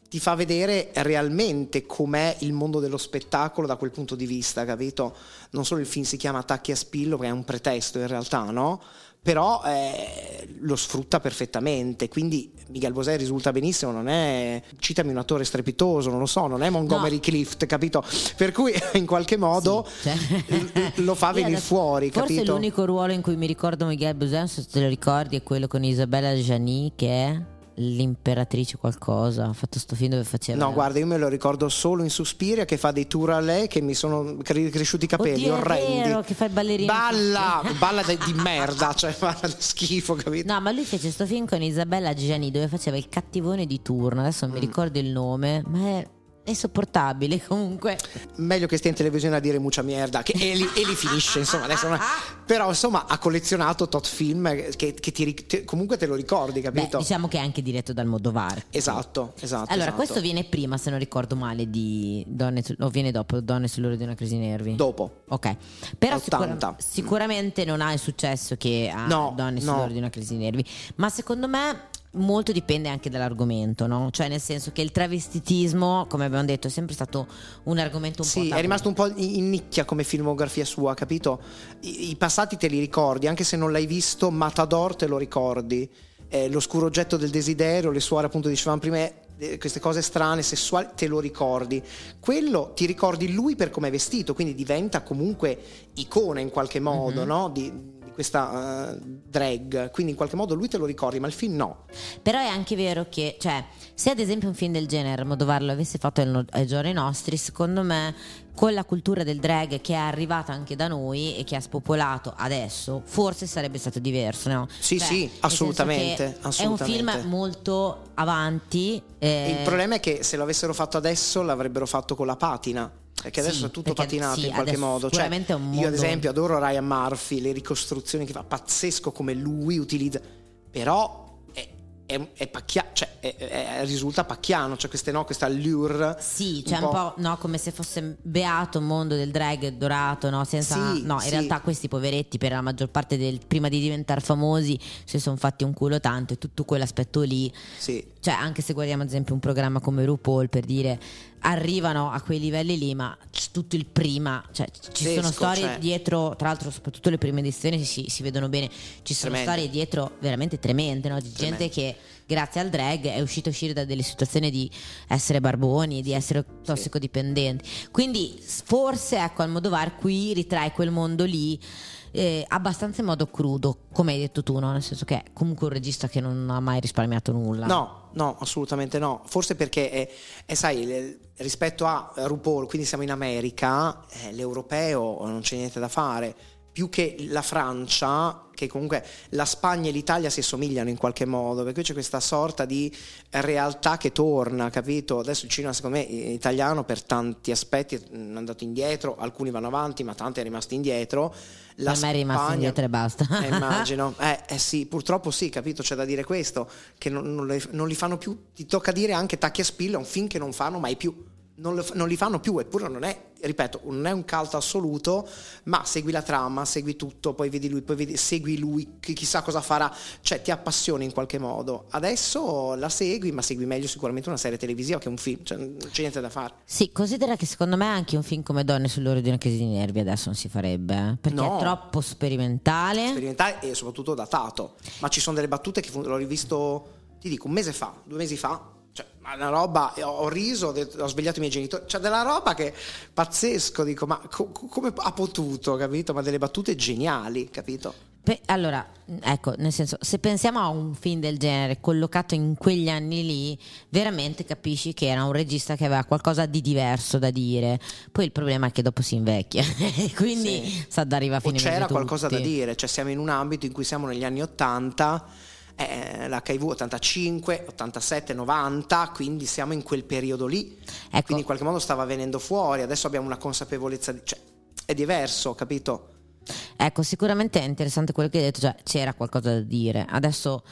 [SPEAKER 4] ti fa vedere realmente com'è il mondo dello spettacolo da quel punto di vista, capito? Non solo il film si chiama Attacchi a spillo, che è un pretesto in realtà, no? Però eh, lo sfrutta perfettamente, quindi Miguel Bosé risulta benissimo, non è, citami un attore strepitoso, non lo so, non è Montgomery
[SPEAKER 3] No.
[SPEAKER 4] Clift, capito? Per cui <laughs> in qualche modo
[SPEAKER 3] Sì, cioè-
[SPEAKER 4] lo fa venire fuori,
[SPEAKER 3] Forse
[SPEAKER 4] capito?
[SPEAKER 3] l'unico ruolo in cui mi ricordo Miguel so se te lo ricordi, è quello con Isabella Gianni che è l'imperatrice qualcosa. Ha fatto sto film dove faceva...
[SPEAKER 4] No, guarda, io me lo ricordo solo in Suspiria che fa dei tour a lei che mi sono cre- cresciuti i capelli
[SPEAKER 3] Oddio, è
[SPEAKER 4] orrendi.
[SPEAKER 3] vero, che fa il ballerino.
[SPEAKER 4] Balla, <laughs> balla de- di merda, cioè di schifo, capito?
[SPEAKER 3] No, ma lui fece sto film con Isabella Gianni dove faceva il cattivone di turno. Adesso non
[SPEAKER 4] Mm.
[SPEAKER 3] mi ricordo il nome, ma è, è sopportabile comunque.
[SPEAKER 4] Meglio che stia in televisione a dire mucha merda, che e, lì, e lì finisce, insomma, adesso non- però insomma ha collezionato tot film che, che ti, te- comunque te lo ricordi,
[SPEAKER 3] Beh,
[SPEAKER 4] capito?
[SPEAKER 3] diciamo che è anche diretto dal Modovar.
[SPEAKER 4] Esatto, esatto.
[SPEAKER 3] Allora,
[SPEAKER 4] esatto.
[SPEAKER 3] questo viene prima, se non ricordo male, di Donne o viene dopo Donne sull'ora di una crisi nervi.
[SPEAKER 4] Dopo.
[SPEAKER 3] Ok, però
[SPEAKER 4] 80.
[SPEAKER 3] sicura- sicuramente non ha il successo che ha
[SPEAKER 4] No,
[SPEAKER 3] Donne
[SPEAKER 4] no.
[SPEAKER 3] sull'ora di una crisi nervi, ma secondo me molto dipende anche dall'argomento, no? Cioè nel senso che il travestitismo, come abbiamo detto, è sempre stato un argomento un po'
[SPEAKER 4] Sì, è rimasto un po' in nicchia come filmografia sua, capito? I, i passati te li ricordi, anche se non l'hai visto, Matador te lo ricordi. Eh, l'oscuro oggetto del desiderio, le suore appunto dicevamo prima, eh, queste cose strane, sessuali, te lo ricordi. Quello ti ricordi lui per come è vestito, quindi diventa comunque icona in qualche modo,
[SPEAKER 3] Mhm.
[SPEAKER 4] no? Di questa eh, drag, quindi in qualche modo lui te lo ricordi, ma il film no.
[SPEAKER 3] Però è anche vero che, cioè, se ad esempio un film del genere Modovar lo avesse fatto ai, no- ai giorni nostri, secondo me con la cultura del drag che è arrivata anche da noi e che ha spopolato adesso, forse sarebbe stato diverso, no?
[SPEAKER 4] Sì,
[SPEAKER 3] Cioè,
[SPEAKER 4] sì, assolutamente,
[SPEAKER 3] che È un
[SPEAKER 4] assolutamente.
[SPEAKER 3] film molto avanti. eh,
[SPEAKER 4] Il problema è che se lo avessero fatto adesso l'avrebbero fatto con la patina. Perché adesso
[SPEAKER 3] Sì,
[SPEAKER 4] è tutto
[SPEAKER 3] perché-
[SPEAKER 4] patinato
[SPEAKER 3] sì,
[SPEAKER 4] in qualche modo. Cioè,
[SPEAKER 3] un
[SPEAKER 4] Io, ad
[SPEAKER 3] mondo-
[SPEAKER 4] esempio, adoro Ryan Murphy, le ricostruzioni che fa, pazzesco come lui utilizza. Però è, è, pacchia- cioè, è- è- risulta pacchiano, cioè queste, no, questa allure.
[SPEAKER 3] Sì, c'è un po', no, come se fosse beato un mondo del drag dorato, no? Senza,
[SPEAKER 4] Sì,
[SPEAKER 3] no, in
[SPEAKER 4] sì.
[SPEAKER 3] realtà questi poveretti per la maggior parte del prima di diventare famosi si sono fatti un culo tanto e tutto quell'aspetto lì.
[SPEAKER 4] Sì.
[SPEAKER 3] Cioè, anche se guardiamo ad esempio un programma come RuPaul per dire arrivano a quei livelli lì, ma tutto il prima, cioè ci sono
[SPEAKER 4] Pazzesco,
[SPEAKER 3] storie
[SPEAKER 4] cioè.
[SPEAKER 3] dietro, tra l'altro soprattutto le prime edizioni si, si vedono bene, ci sono
[SPEAKER 4] Tremende.
[SPEAKER 3] storie dietro veramente tremende, no? di gente che grazie al drag è uscita a uscire da delle situazioni di essere barboni, di essere tossicodipendenti. Quindi forse ecco Almodovar qui ritrae quel mondo lì eh, abbastanza in modo crudo, come hai detto tu, no? nel senso che è comunque un regista che non ha mai risparmiato nulla.
[SPEAKER 4] No, no, assolutamente no. Forse perché, è, è, sai, rispetto a RuPaul, quindi siamo in America, eh, l'europeo non c'è niente da fare. Più che la Francia, che comunque la Spagna e l'Italia si somigliano in qualche modo, perché c'è questa sorta di realtà che torna, capito? Adesso il cinema, secondo me, italiano per tanti aspetti è andato indietro, alcuni vanno avanti, ma tanti è rimasto indietro. La
[SPEAKER 3] Per me è rimasto
[SPEAKER 4] Spagna-
[SPEAKER 3] indietro e basta.
[SPEAKER 4] Eh, <laughs> immagino, eh, eh sì, purtroppo sì, capito, c'è da dire questo, che non, non le- non li fanno più, ti tocca dire anche Tacchi e Spilla, è un film che non fanno mai più, non, lo- non li fanno più, eppure non è, ripeto, non è un cult assoluto, ma segui la trama, segui tutto, poi vedi lui, poi vedi, segui lui, chi- chissà cosa farà, cioè ti appassioni in qualche modo. Adesso la segui, ma segui meglio sicuramente una serie televisiva che un film, cioè non c'è niente da fare.
[SPEAKER 3] Sì, considera che secondo me anche un film come Donne sull'ora di una crisi di nervi adesso non si farebbe, eh, perché
[SPEAKER 4] No.
[SPEAKER 3] è troppo sperimentale.
[SPEAKER 4] sperimentale e soprattutto datato. Ma ci sono delle battute che l'ho rivisto, ti dico, un mese fa, due mesi fa. Cioè, ma una roba, ho, ho riso, ho, detto- ho svegliato i miei genitori. C'è della roba che pazzesco, dico, ma co- co- come ha potuto, capito? Ma delle battute geniali, capito?
[SPEAKER 3] Pe- allora, ecco, nel senso, se pensiamo a un film del genere collocato in quegli anni lì, veramente capisci che era un regista che aveva qualcosa di diverso da dire. Poi il problema è che dopo si invecchia, <laughs> quindi
[SPEAKER 4] Sì.
[SPEAKER 3] sa da arriva a
[SPEAKER 4] O
[SPEAKER 3] fine
[SPEAKER 4] c'era
[SPEAKER 3] mese
[SPEAKER 4] qualcosa da dire, cioè siamo in un ambito in cui siamo negli anni 80, eh, l'HIV 85, 87, 90, quindi siamo in quel periodo lì.
[SPEAKER 3] Ecco.
[SPEAKER 4] Quindi in qualche modo stava venendo fuori, adesso abbiamo una consapevolezza, di- cioè è diverso, capito?
[SPEAKER 3] Ecco, sicuramente è interessante quello che hai detto, cioè c'era qualcosa da dire. Adesso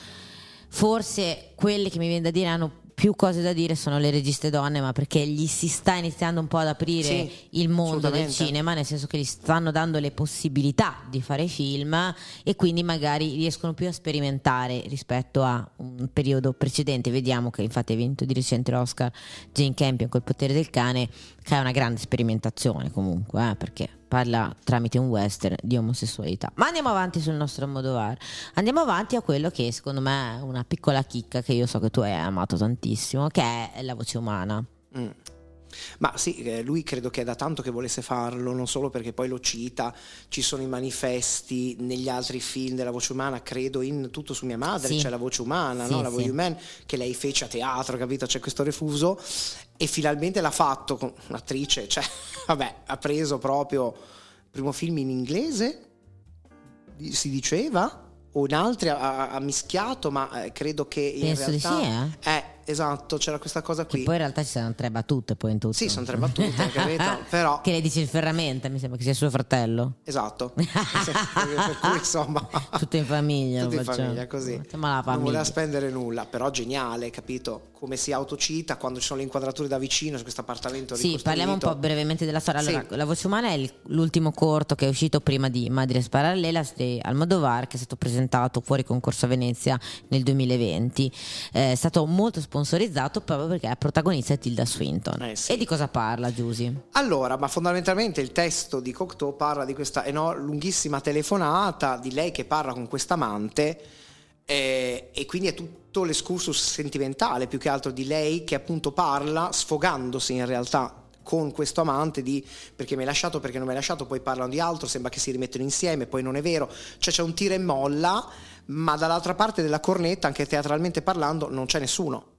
[SPEAKER 3] forse quelle che mi viene da dire hanno più cose da dire sono le registe donne, ma perché gli si sta iniziando un po' ad aprire
[SPEAKER 4] Sì,
[SPEAKER 3] il mondo del cinema, nel senso che gli stanno dando le possibilità di fare film e quindi magari riescono più a sperimentare rispetto a un periodo precedente. Vediamo che infatti ha vinto di recente l'Oscar Jane Campion col potere del cane, che è una grande sperimentazione comunque, eh, perché parla tramite un western di omosessualità. Ma andiamo avanti sul nostro Modovar. Andiamo avanti a quello che secondo me è una piccola chicca che io so che tu hai amato tantissimo, che è la voce umana.
[SPEAKER 4] Mm. Ma sì, eh, lui credo che è da tanto che volesse farlo, non solo perché poi lo cita, ci sono i manifesti negli altri film della voce umana, credo in Tutto su mia madre,
[SPEAKER 3] Sì.
[SPEAKER 4] c'è la voce umana,
[SPEAKER 3] Sì,
[SPEAKER 4] no? la
[SPEAKER 3] sì.
[SPEAKER 4] voce umana, che lei fece a teatro, capito? C'è questo refuso e finalmente l'ha fatto con un'attrice, cioè, <laughs> vabbè, ha preso proprio il primo film in inglese, si diceva, o in altri ha, ha- mischiato, ma eh, credo che in
[SPEAKER 3] Penso
[SPEAKER 4] realtà...
[SPEAKER 3] sì,
[SPEAKER 4] eh, esatto, c'era questa cosa
[SPEAKER 3] Che
[SPEAKER 4] qui.
[SPEAKER 3] poi in realtà ci saranno tre battute poi in tutto.
[SPEAKER 4] Sì, sono tre battute, capito? <laughs> Però,
[SPEAKER 3] che le dice il ferramenta, mi sembra che sia suo fratello.
[SPEAKER 4] esatto. <laughs> per cui, insomma,
[SPEAKER 3] Tutto in famiglia.
[SPEAKER 4] tutto in
[SPEAKER 3] facciamo.
[SPEAKER 4] famiglia, così.
[SPEAKER 3] La
[SPEAKER 4] Non
[SPEAKER 3] famiglia.
[SPEAKER 4] voleva spendere nulla, però geniale, capito? Come si autocita quando ci sono le inquadrature da vicino su questo appartamento
[SPEAKER 3] Sì, parliamo un po' brevemente della storia. Allora,
[SPEAKER 4] Sì.
[SPEAKER 3] La voce umana è l'ultimo corto che è uscito prima di Madres Parallelas di Almodovar, che è stato presentato fuori concorso a Venezia nel 2020. Eh, è stato molto sponsorizzato proprio perché la protagonista è Tilda Swinton.
[SPEAKER 4] Eh, sì.
[SPEAKER 3] E di cosa parla, Giusy?
[SPEAKER 4] Allora, ma fondamentalmente il testo di Cocteau parla di questa eno- lunghissima telefonata di lei che parla con questa amante eh, e quindi è tutto l'escursus sentimentale più che altro di lei che appunto parla sfogandosi in realtà con questo amante di perché mi hai lasciato, perché non mi hai lasciato, poi parlano di altro, sembra che si rimettono insieme, poi non è vero, cioè c'è un tira e molla, ma dall'altra parte della cornetta, anche teatralmente parlando, non c'è nessuno.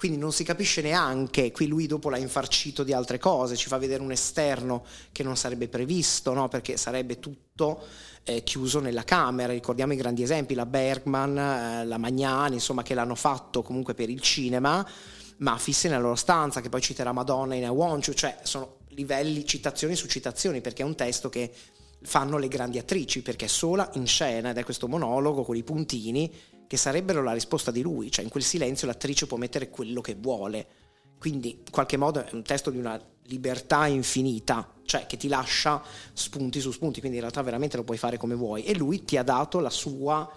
[SPEAKER 4] Quindi non si capisce neanche, qui lui dopo l'ha infarcito di altre cose, ci fa vedere un esterno che non sarebbe previsto, no? perché sarebbe tutto eh, chiuso nella camera, ricordiamo i grandi esempi, la Bergman, eh, la Magnani, insomma che l'hanno fatto comunque per il cinema, ma fisse nella loro stanza, che poi citerà Madonna in I Want You, cioè sono livelli, citazioni su citazioni, perché è un testo che fanno le grandi attrici, perché è sola in scena ed è questo monologo con i puntini che sarebbero la risposta di lui, cioè in quel silenzio l'attrice può mettere quello che vuole. Quindi in qualche modo è un testo di una libertà infinita, cioè che ti lascia spunti su spunti, quindi in realtà veramente lo puoi fare come vuoi e lui ti ha dato la sua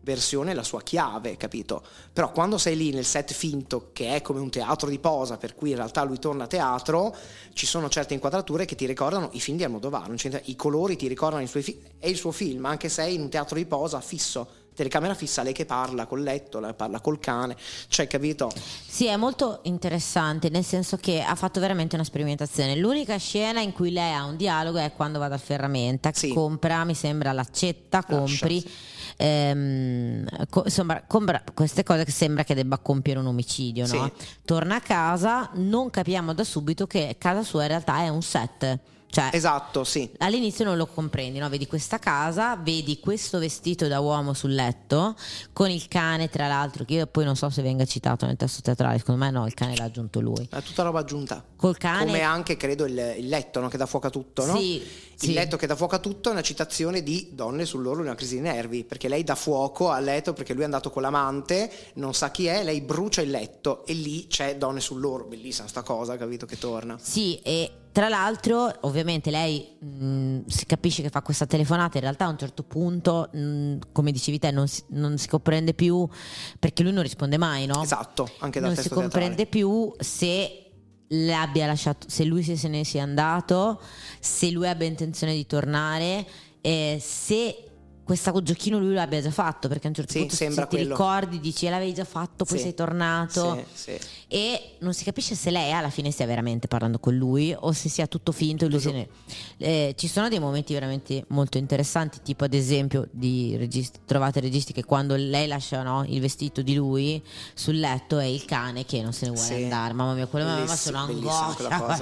[SPEAKER 4] versione, la sua chiave, capito? Però quando sei lì nel set finto che è come un teatro di posa, per cui in realtà lui torna a teatro, ci sono certe inquadrature che ti ricordano i film di Almodovar, i colori ti ricordano i suoi film, è il suo film, anche se è in un teatro di posa fisso telecamera fissa, lei che parla col letto, lei parla col cane, cioè capito?
[SPEAKER 3] Sì, è molto interessante, nel senso che ha fatto veramente una sperimentazione. L'unica scena in cui lei ha un dialogo è quando va dal ferramenta,
[SPEAKER 4] Sì.
[SPEAKER 3] compra, mi sembra, l'accetta, compri.
[SPEAKER 4] sì.
[SPEAKER 3] ehm, co- insomma, compra queste cose che sembra che debba compiere un omicidio, no? Torna a casa, non capiamo da subito che casa sua in realtà è un set. Cioè,
[SPEAKER 4] Esatto, sì.
[SPEAKER 3] All'inizio non lo comprendi, no? vedi questa casa, vedi questo vestito da uomo sul letto, con il cane tra l'altro, che io poi non so se venga citato nel testo teatrale, secondo me no, il cane l'ha aggiunto lui.
[SPEAKER 4] È tutta roba aggiunta.
[SPEAKER 3] Col cane...
[SPEAKER 4] Come anche credo il, il letto no? che dà fuoco a tutto, no?
[SPEAKER 3] Sì,
[SPEAKER 4] Il
[SPEAKER 3] sì.
[SPEAKER 4] letto che dà fuoco a tutto è una citazione di donne sull'orlo di una crisi di nervi, perché lei dà fuoco al letto perché lui è andato con l'amante, non sa chi è, lei brucia il letto e lì c'è donne sull'orlo, bellissima sta cosa, capito che torna.
[SPEAKER 3] Sì, e tra l'altro, ovviamente lei mh, si capisce che fa questa telefonata, in realtà a un certo punto, mh, come dicevi te, non si, non si comprende più perché lui non risponde mai, no?
[SPEAKER 4] Esatto, anche dal
[SPEAKER 3] non si comprende
[SPEAKER 4] teatrale.
[SPEAKER 3] più se l'abbia lasciato, se lui se ne sia andato, se lui abbia intenzione di tornare, eh, se questo giochino lui l'abbia già fatto, perché a un certo
[SPEAKER 4] Sì,
[SPEAKER 3] punto se ti
[SPEAKER 4] quello.
[SPEAKER 3] ricordi dici "Eh, l'avevi già fatto, poi
[SPEAKER 4] Sì,
[SPEAKER 3] sei tornato.
[SPEAKER 4] Sì,
[SPEAKER 3] e non si capisce se lei alla fine stia veramente parlando con lui o se sia tutto finto ne... Eh, ci sono dei momenti veramente molto interessanti tipo ad esempio di registi, trovate registi che quando lei lascia no, il vestito di lui sul letto è il cane che non se ne vuole andare. Mamma mia quella mamma sono angoscia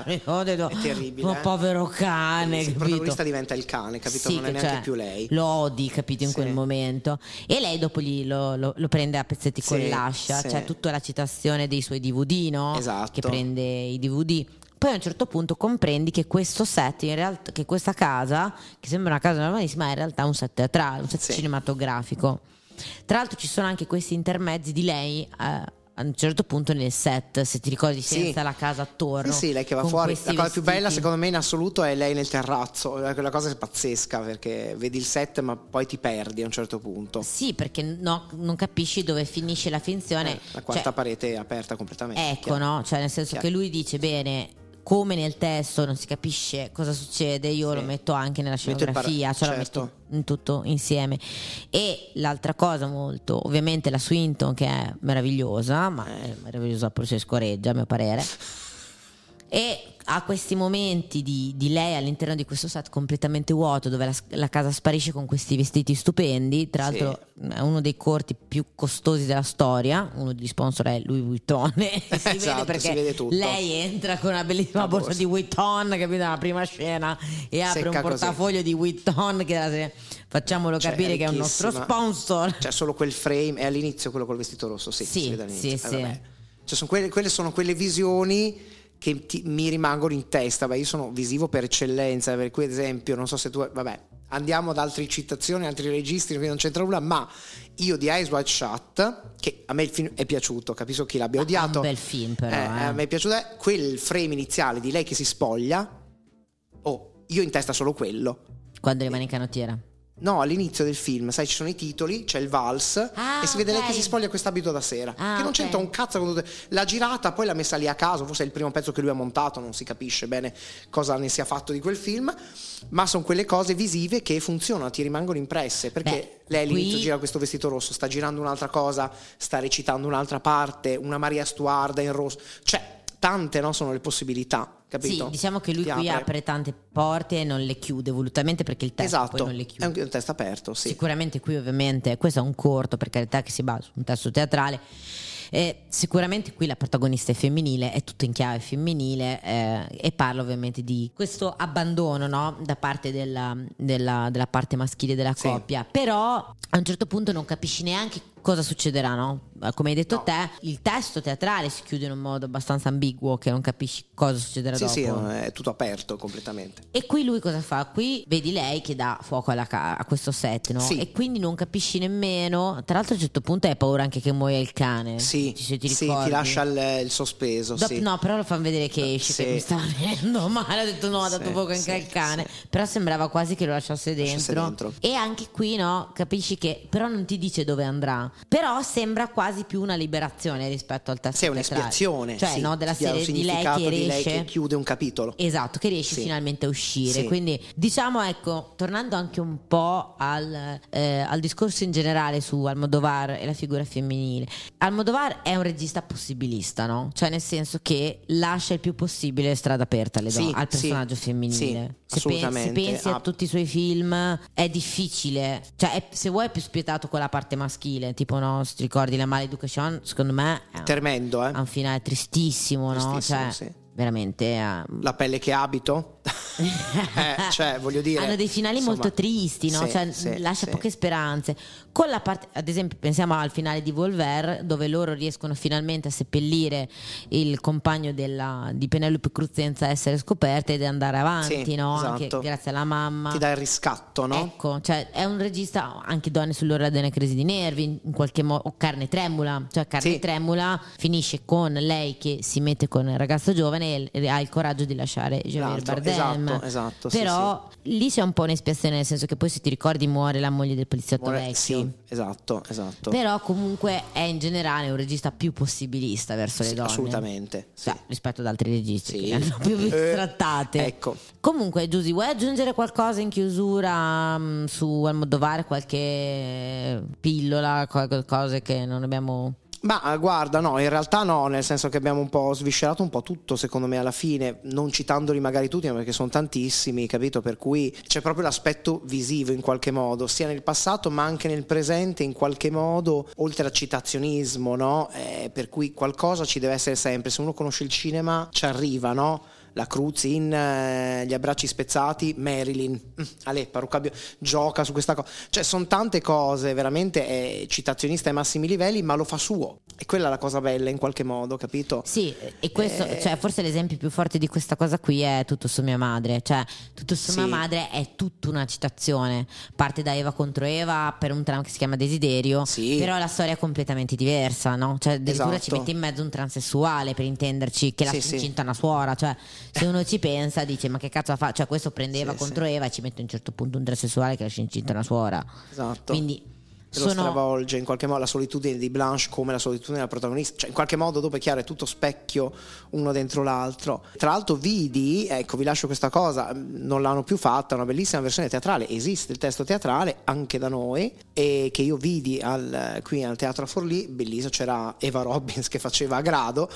[SPEAKER 3] <laughs> detto,
[SPEAKER 4] È terribile,
[SPEAKER 3] "Oh,
[SPEAKER 4] eh.
[SPEAKER 3] povero cane
[SPEAKER 4] Il protagonista diventa il cane, capito? Non è neanche
[SPEAKER 3] cioè,
[SPEAKER 4] più lei.
[SPEAKER 3] Lo odi, capito, in
[SPEAKER 4] Sì.
[SPEAKER 3] quel momento. E lei dopo gli lo, lo- lo prende a pezzetti con
[SPEAKER 4] Sì,
[SPEAKER 3] l'ascia.
[SPEAKER 4] sì.
[SPEAKER 3] C'è tutta la citazione dei suoi DVD, no?
[SPEAKER 4] Esatto.
[SPEAKER 3] Che prende i DVD. Poi a un certo punto comprendi che questo set, in realtà, che questa casa, che sembra una casa normalissima, è in realtà un set teatrale, un set cinematografico. Tra l'altro ci sono anche questi intermezzi di lei eh, a un certo punto nel set, se ti ricordi,
[SPEAKER 4] Sì.
[SPEAKER 3] senza la casa attorno.
[SPEAKER 4] Sì, sì, lei che va fuori. La cosa più bella, secondo me, in assoluto è lei nel terrazzo. Quella cosa è pazzesca perché vedi il set, ma poi ti perdi a un certo punto.
[SPEAKER 3] Sì, perché no- non capisci dove finisce la finzione.
[SPEAKER 4] Eh, la quarta
[SPEAKER 3] Cioè,
[SPEAKER 4] parete è aperta completamente.
[SPEAKER 3] Ecco,
[SPEAKER 4] chiaro.
[SPEAKER 3] no? Cioè, nel senso
[SPEAKER 4] Chiaro.
[SPEAKER 3] che lui dice bene. Come nel testo non si capisce cosa succede, io
[SPEAKER 4] Sì.
[SPEAKER 3] lo metto anche nella scenografia,
[SPEAKER 4] para-
[SPEAKER 3] cioè lo
[SPEAKER 4] certo.
[SPEAKER 3] metto in tutto insieme. E l'altra cosa molto, ovviamente la Swinton che è meravigliosa, ma è meravigliosa pure se scorreggia a mio parere. E ha questi momenti di, di lei all'interno di questo set completamente vuoto dove la, la casa sparisce con questi vestiti stupendi. Tra
[SPEAKER 4] Sì.
[SPEAKER 3] l'altro è uno dei corti più costosi della storia. Uno degli sponsor è Louis Vuitton. <laughs> Si vede
[SPEAKER 4] Esatto,
[SPEAKER 3] perché
[SPEAKER 4] si vede
[SPEAKER 3] lei entra con una bellissima
[SPEAKER 4] La
[SPEAKER 3] borsa
[SPEAKER 4] borsa.
[SPEAKER 3] di Vuitton, capito? Nella prima scena e apre un
[SPEAKER 4] Secca così.
[SPEAKER 3] portafoglio di Vuitton che era- facciamolo
[SPEAKER 4] Cioè,
[SPEAKER 3] capire che è un nostro sponsor.
[SPEAKER 4] C'è solo quel frame, è all'inizio quello col vestito rosso, sì,
[SPEAKER 3] Sì,
[SPEAKER 4] si vede all'inizio.
[SPEAKER 3] sì,
[SPEAKER 4] Eh,
[SPEAKER 3] sì.
[SPEAKER 4] Cioè, sono quelle, quelle sono quelle visioni che ti- mi rimangono in testa. Beh, io sono visivo per eccellenza, per cui ad esempio, non so se tu... Vabbè, andiamo ad altre citazioni, altri registri, non c'entra nulla, ma io di Eyes Wide Shut, che a me il film è piaciuto, capisco chi l'abbia
[SPEAKER 3] Ah,
[SPEAKER 4] odiato.
[SPEAKER 3] un bel film, però,
[SPEAKER 4] Eh,
[SPEAKER 3] eh.
[SPEAKER 4] A me è piaciuto quel frame iniziale di lei che si spoglia. Oh, io in testa solo quello.
[SPEAKER 3] Quando rimane in canottiera.
[SPEAKER 4] No, all'inizio del film, sai, ci sono i titoli, c'è il vals
[SPEAKER 3] Ah,
[SPEAKER 4] e si vede lei
[SPEAKER 3] ok.
[SPEAKER 4] che si spoglia quest'abito da sera.
[SPEAKER 3] Ah,
[SPEAKER 4] che non
[SPEAKER 3] ok.
[SPEAKER 4] c'entra un cazzo con tutte- L'ha girata, poi l'ha messa lì a caso, forse è il primo pezzo che lui ha montato, non si capisce bene cosa ne sia fatto di quel film, ma sono quelle cose visive che funzionano, ti rimangono impresse, perché
[SPEAKER 3] Beh,
[SPEAKER 4] lei all'inizio
[SPEAKER 3] qui-
[SPEAKER 4] gira questo vestito rosso, sta girando un'altra cosa, sta recitando un'altra parte, una Maria Stuarda in rosso, cioè tante no, sono le possibilità, capito?
[SPEAKER 3] Sì, diciamo che lui
[SPEAKER 4] Ti
[SPEAKER 3] qui
[SPEAKER 4] apre.
[SPEAKER 3] apre tante porte e non le chiude volutamente perché il testo
[SPEAKER 4] Esatto,
[SPEAKER 3] poi non le chiude.
[SPEAKER 4] è un testo aperto, sì.
[SPEAKER 3] Sicuramente qui ovviamente, questo è un corto per carità che si basa su un testo teatrale. Eh, sicuramente qui la protagonista è femminile, è tutto in chiave femminile eh, e parla ovviamente di questo abbandono no? da parte della, della- della parte maschile della
[SPEAKER 4] Sì.
[SPEAKER 3] coppia. Però a un certo punto non capisci neanche cosa succederà, no? Come hai detto
[SPEAKER 4] No.
[SPEAKER 3] te, il testo teatrale si chiude in un modo abbastanza ambiguo che non capisci cosa succederà
[SPEAKER 4] Sì,
[SPEAKER 3] dopo.
[SPEAKER 4] sì, è tutto aperto completamente.
[SPEAKER 3] E qui lui cosa fa? Qui vedi lei che dà fuoco ca- a questo set, no?
[SPEAKER 4] Sì.
[SPEAKER 3] E quindi non capisci nemmeno. Tra l'altro, a un certo punto hai paura anche che muoia il cane.
[SPEAKER 4] Sì,
[SPEAKER 3] se ti
[SPEAKER 4] sì, ti lascia il, il sospeso.
[SPEAKER 3] Dopo-
[SPEAKER 4] sì.
[SPEAKER 3] No, però lo fanno vedere che esce
[SPEAKER 4] Sì.
[SPEAKER 3] che mi sta venendo male. Ho detto no, ha dato fuoco anche al cane. Però sembrava quasi che lo lasciasse dentro.
[SPEAKER 4] Lasciasse dentro.
[SPEAKER 3] E anche qui, no, capisci che però non ti dice dove andrà. Però sembra quasi più una liberazione rispetto al testo
[SPEAKER 4] Sì, un'espiazione.
[SPEAKER 3] Cioè,
[SPEAKER 4] sì,
[SPEAKER 3] no, della serie di lei che
[SPEAKER 4] di lei
[SPEAKER 3] riesce.
[SPEAKER 4] che chiude un capitolo.
[SPEAKER 3] Esatto, che riesce
[SPEAKER 4] Sì.
[SPEAKER 3] finalmente a uscire.
[SPEAKER 4] Sì.
[SPEAKER 3] Quindi diciamo, ecco, tornando anche un po' al, eh, al discorso in generale su Almodovar e la figura femminile. Almodovar è un regista possibilista, no? Cioè nel senso che lascia il più possibile strada aperta alle donne, al personaggio femminile.
[SPEAKER 4] sì,
[SPEAKER 3] se, pensi, pensi a
[SPEAKER 4] Ah.
[SPEAKER 3] tutti i suoi film è difficile. Cioè è- se vuoi è più spietato con la parte maschile, tipo no, ricordi la Maleducation, secondo me è un,
[SPEAKER 4] Tremendo, eh?
[SPEAKER 3] ha un finale tristissimo, no?
[SPEAKER 4] Tristissimo,
[SPEAKER 3] Cioè
[SPEAKER 4] sì.
[SPEAKER 3] veramente... eh,
[SPEAKER 4] La pelle che abito. Eh, cioè, voglio dire.
[SPEAKER 3] hanno dei finali
[SPEAKER 4] insomma,
[SPEAKER 3] molto tristi, no?
[SPEAKER 4] sì,
[SPEAKER 3] Cioè,
[SPEAKER 4] sì,
[SPEAKER 3] lascia
[SPEAKER 4] sì.
[SPEAKER 3] poche speranze. Con la parte, ad esempio, pensiamo al finale di Volver, dove loro riescono finalmente a seppellire il compagno della- di Penelope Cruz senza essere scoperte ed andare avanti, no? Anche
[SPEAKER 4] esatto.
[SPEAKER 3] grazie alla mamma.
[SPEAKER 4] Ti dà il riscatto, no?
[SPEAKER 3] Ecco, cioè è un regista anche donne sull'ora della crisi di nervi, in qualche modo, o carne tremula, cioè carne tremula finisce con lei che si mette con il ragazzo giovane e ha il coraggio di lasciare Javier
[SPEAKER 4] L'altro, Esatto, esatto, sì,
[SPEAKER 3] Però lì c'è un po' un'espiazione, nel senso che poi se ti ricordi muore la moglie del poliziotto
[SPEAKER 4] Muore-
[SPEAKER 3] vecchio.
[SPEAKER 4] Sì, esatto, esatto.
[SPEAKER 3] Però comunque è in generale un regista più possibilista verso le
[SPEAKER 4] Sì,
[SPEAKER 3] donne.
[SPEAKER 4] assolutamente. Sì.
[SPEAKER 3] Cioè, rispetto ad altri registi
[SPEAKER 4] Sì.
[SPEAKER 3] che hanno più <laughs>
[SPEAKER 4] Eh,
[SPEAKER 3] trattate.
[SPEAKER 4] ecco.
[SPEAKER 3] Comunque, Giusy, vuoi aggiungere qualcosa in chiusura mh, su Almodovar? Qualche pillola, qualche cose che non abbiamo.
[SPEAKER 4] Ma eh, guarda, no, in realtà no, nel senso che abbiamo un po' sviscerato un po' tutto, secondo me, alla fine, non citandoli magari tutti, perché sono tantissimi, capito? Per cui c'è proprio l'aspetto visivo in qualche modo, sia nel passato ma anche nel presente, in qualche modo, oltre al citazionismo, no? Eh, per cui qualcosa ci deve essere sempre. Se uno conosce il cinema, ci arriva, no? La Cruz in eh, Gli abbracci spezzati, Marilyn, mm, Ale, parrucca bio- gioca su questa cosa. Cioè, sono tante cose, veramente è citazionista ai massimi livelli, ma lo fa suo. E quella è la cosa bella in qualche modo, capito?
[SPEAKER 3] Sì, e questo,
[SPEAKER 4] Eh.
[SPEAKER 3] cioè, forse l'esempio più forte di questa cosa qui è Tutto su mia madre. Cioè, Tutto su
[SPEAKER 4] Sì.
[SPEAKER 3] mia madre è tutta una citazione. Parte da Eva contro Eva per un tram che si chiama Desiderio.
[SPEAKER 4] Sì.
[SPEAKER 3] Però la storia è completamente diversa, no? Cioè, addirittura ci
[SPEAKER 4] Esatto.
[SPEAKER 3] mette in mezzo un transessuale per intenderci che la
[SPEAKER 4] Sì,
[SPEAKER 3] si
[SPEAKER 4] sì.
[SPEAKER 3] incinta una suora. Cioè, se uno ci pensa, dice: Ma che cazzo fa? Cioè, questo prende Eva
[SPEAKER 4] Sì,
[SPEAKER 3] contro Eva e ci mette a un certo punto un transessuale che lascia incinta una suora.
[SPEAKER 4] Esatto.
[SPEAKER 3] Quindi
[SPEAKER 4] lo
[SPEAKER 3] sono.
[SPEAKER 4] stravolge in qualche modo la solitudine di Blanche come la solitudine della protagonista, cioè in qualche modo dopo è chiaro è tutto specchio uno dentro l'altro. Tra l'altro vidi, ecco vi lascio questa cosa, non l'hanno più fatta, una bellissima versione teatrale, esiste il testo teatrale anche da noi e che io vidi al- qui al Teatro a Forlì, bellissimo, c'era Eva Robbins <laughs> che faceva a grado,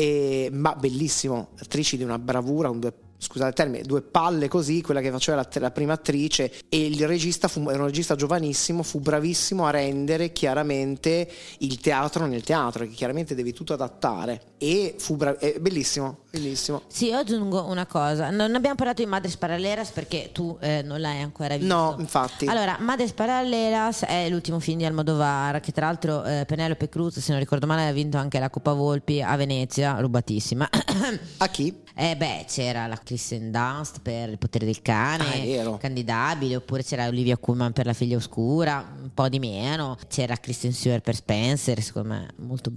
[SPEAKER 4] e- ma bellissimo, attrici di una bravura, un due scusate il termine, due palle così, quella che faceva la, la prima attrice. E il regista fu, era un regista giovanissimo, fu bravissimo a rendere chiaramente il teatro nel teatro, che chiaramente devi tutto adattare. E fu bra- è bellissimo, bellissimo.
[SPEAKER 3] Sì, io aggiungo una cosa. Non abbiamo parlato di Madres Paralelas perché tu eh, non l'hai ancora visto.
[SPEAKER 4] No, infatti.
[SPEAKER 3] Allora, Madres Paralelas è l'ultimo film di Almodovar, che tra l'altro eh, Penelope Cruz, se non ricordo male, ha vinto anche la Coppa Volpi a Venezia, rubatissima.
[SPEAKER 4] A chi? <coughs>
[SPEAKER 3] Eh beh, c'era la Kristen Dunst per Il potere del cane,
[SPEAKER 4] Ah,
[SPEAKER 3] candidabile, oppure c'era Olivia Colman per La figlia oscura, un po' di meno. C'era Kristen Stewart per Spencer, secondo me molto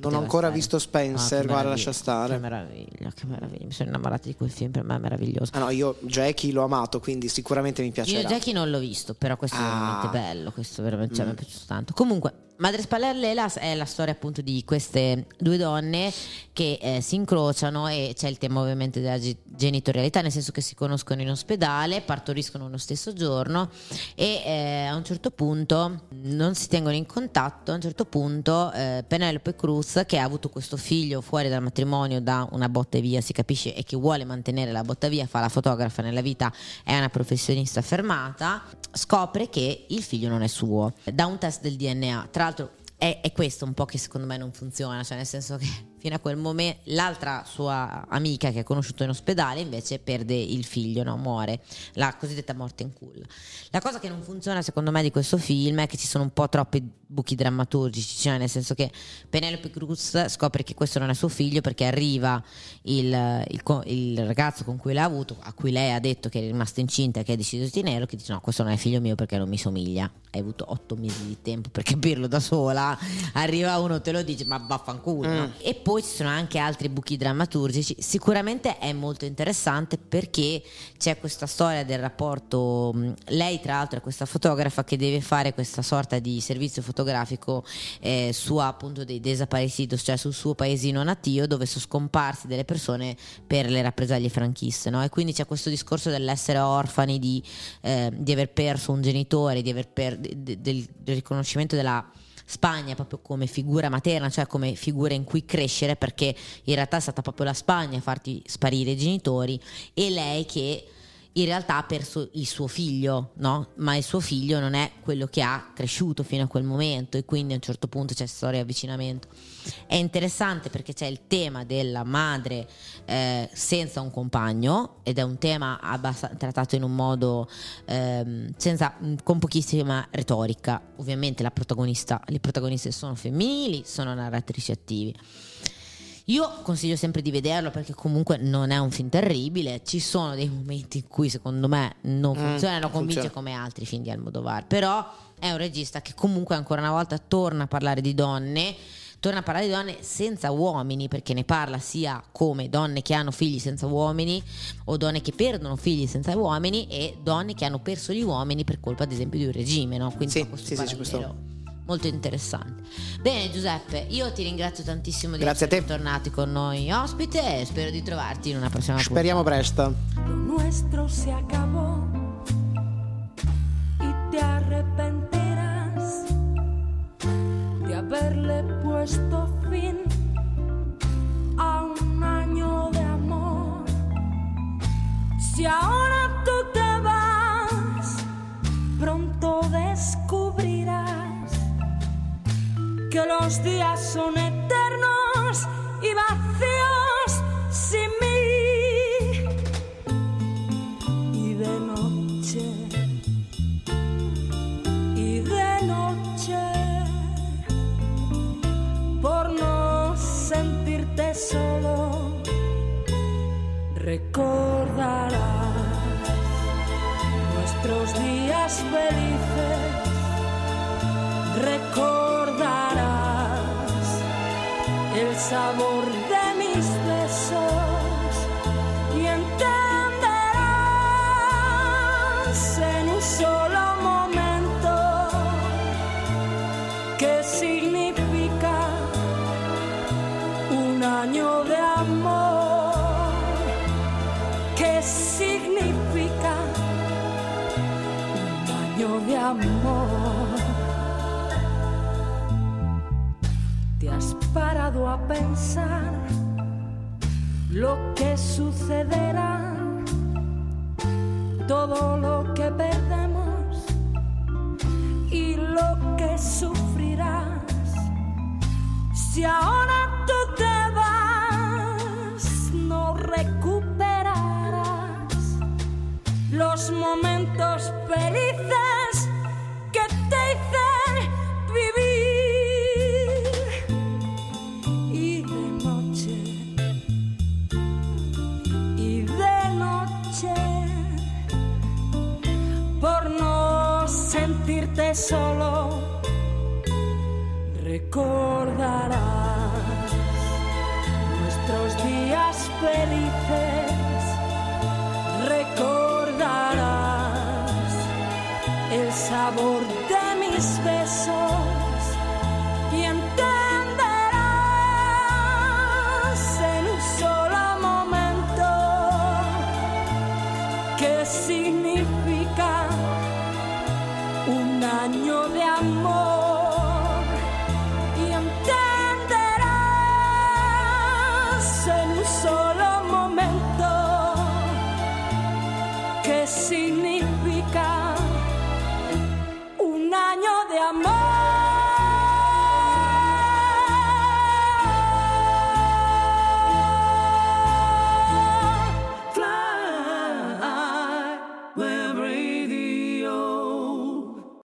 [SPEAKER 4] Non ho ancora
[SPEAKER 3] stare.
[SPEAKER 4] visto Spencer,
[SPEAKER 3] Ah,
[SPEAKER 4] guarda, lascia stare.
[SPEAKER 3] Che meraviglia, che meraviglia. Mi sono innamorata di quel film, per me è meraviglioso.
[SPEAKER 4] Ah no, io Jackie l'ho amato, quindi sicuramente mi
[SPEAKER 3] Io
[SPEAKER 4] piacerà.
[SPEAKER 3] Jackie non l'ho visto, però questo è
[SPEAKER 4] Ah.
[SPEAKER 3] veramente bello, questo veramente cioè, mi è piaciuto tanto. Comunque, Madre Spallerlela è la storia appunto di queste due donne che eh, si incrociano e c'è il tema ovviamente della ge- genitorialità, nel senso che si conoscono in ospedale, partoriscono lo stesso giorno e eh, a un certo punto non si tengono in contatto, a un certo punto eh, Penelope Cruz che ha avuto questo figlio fuori dal matrimonio da una botta via, si capisce, e che vuole mantenere la botta via, fa la fotografa nella vita, è una professionista fermata, scopre che il figlio non è suo, da un test del DNA. Tra l'altro è, è questo un po' che secondo me non funziona, cioè nel senso che fino a quel momento l'altra sua amica che ha conosciuto in ospedale invece perde il figlio, no? muore, la cosiddetta morte in culla. La cosa che non funziona secondo me di questo film è che ci sono un po' troppi buchi drammaturgici, cioè nel senso che Penelope Cruz scopre che questo non è suo figlio perché arriva il, il il ragazzo con cui l'ha avuto, a cui lei ha detto che è rimasta incinta e che ha deciso di tenerlo, che dice no questo non è figlio mio perché non mi somiglia, hai avuto otto mesi di tempo per capirlo <laughs> da sola, arriva uno te lo dice ma vaffanculo. no? E poi ci sono anche altri buchi drammaturgici. Sicuramente è molto interessante perché c'è questa storia del rapporto. mh, Lei, tra l'altro, è questa fotografa che deve fare questa sorta di servizio fotografico eh, su appunto dei desaparecidos, cioè sul suo paesino natio, dove sono scomparsi delle persone per le rappresaglie franchiste. no? E quindi c'è questo discorso dell'essere orfani, di, eh, di aver perso un genitore, di aver per- de- de- del riconoscimento della Spagna proprio come figura materna, cioè come figura in cui crescere, perché in realtà è stata proprio la Spagna a farti sparire i genitori e lei che in realtà ha perso il suo figlio, no? Ma il suo figlio non è quello che ha cresciuto fino a quel momento e quindi a un certo punto c'è storia di avvicinamento. È interessante perché c'è il tema della madre eh, senza un compagno ed è un tema abbast- trattato in un modo ehm, senza, con pochissima retorica. Ovviamente le protagoniste sono femminili, sono narratrici attivi. Io consiglio sempre di vederlo perché comunque non è un film terribile, ci sono dei momenti in cui secondo me non
[SPEAKER 4] Mm,
[SPEAKER 3] funziona, non
[SPEAKER 4] non
[SPEAKER 3] convince
[SPEAKER 4] funziona.
[SPEAKER 3] come altri film di Almodovar, però è un regista che comunque ancora una volta torna a parlare di donne, torna a parlare di donne senza uomini perché ne parla sia come donne che hanno figli senza uomini o donne che perdono figli senza uomini e donne che hanno perso gli uomini per colpa ad esempio di un regime, no? Quindi
[SPEAKER 4] Sì, sì, sì, c'è questo-
[SPEAKER 3] molto interessante. Bene Giuseppe, io ti ringrazio tantissimo di
[SPEAKER 4] Grazie a
[SPEAKER 3] essere
[SPEAKER 4] te.
[SPEAKER 3] tornati con noi ospite e spero di trovarti in una prossima
[SPEAKER 4] Speriamo
[SPEAKER 3] puntata.
[SPEAKER 4] presto.
[SPEAKER 1] Lo nuestro se acabó y te arrepentirás de haberle puesto fin a un año de amor. Si ahora que los días son eternos y vacíos sin mí. Y de noche, y de noche, por no sentirte solo, recordarás nuestros días felices recordarás pensar lo que sucederá? Todo lo que perdemos feliz.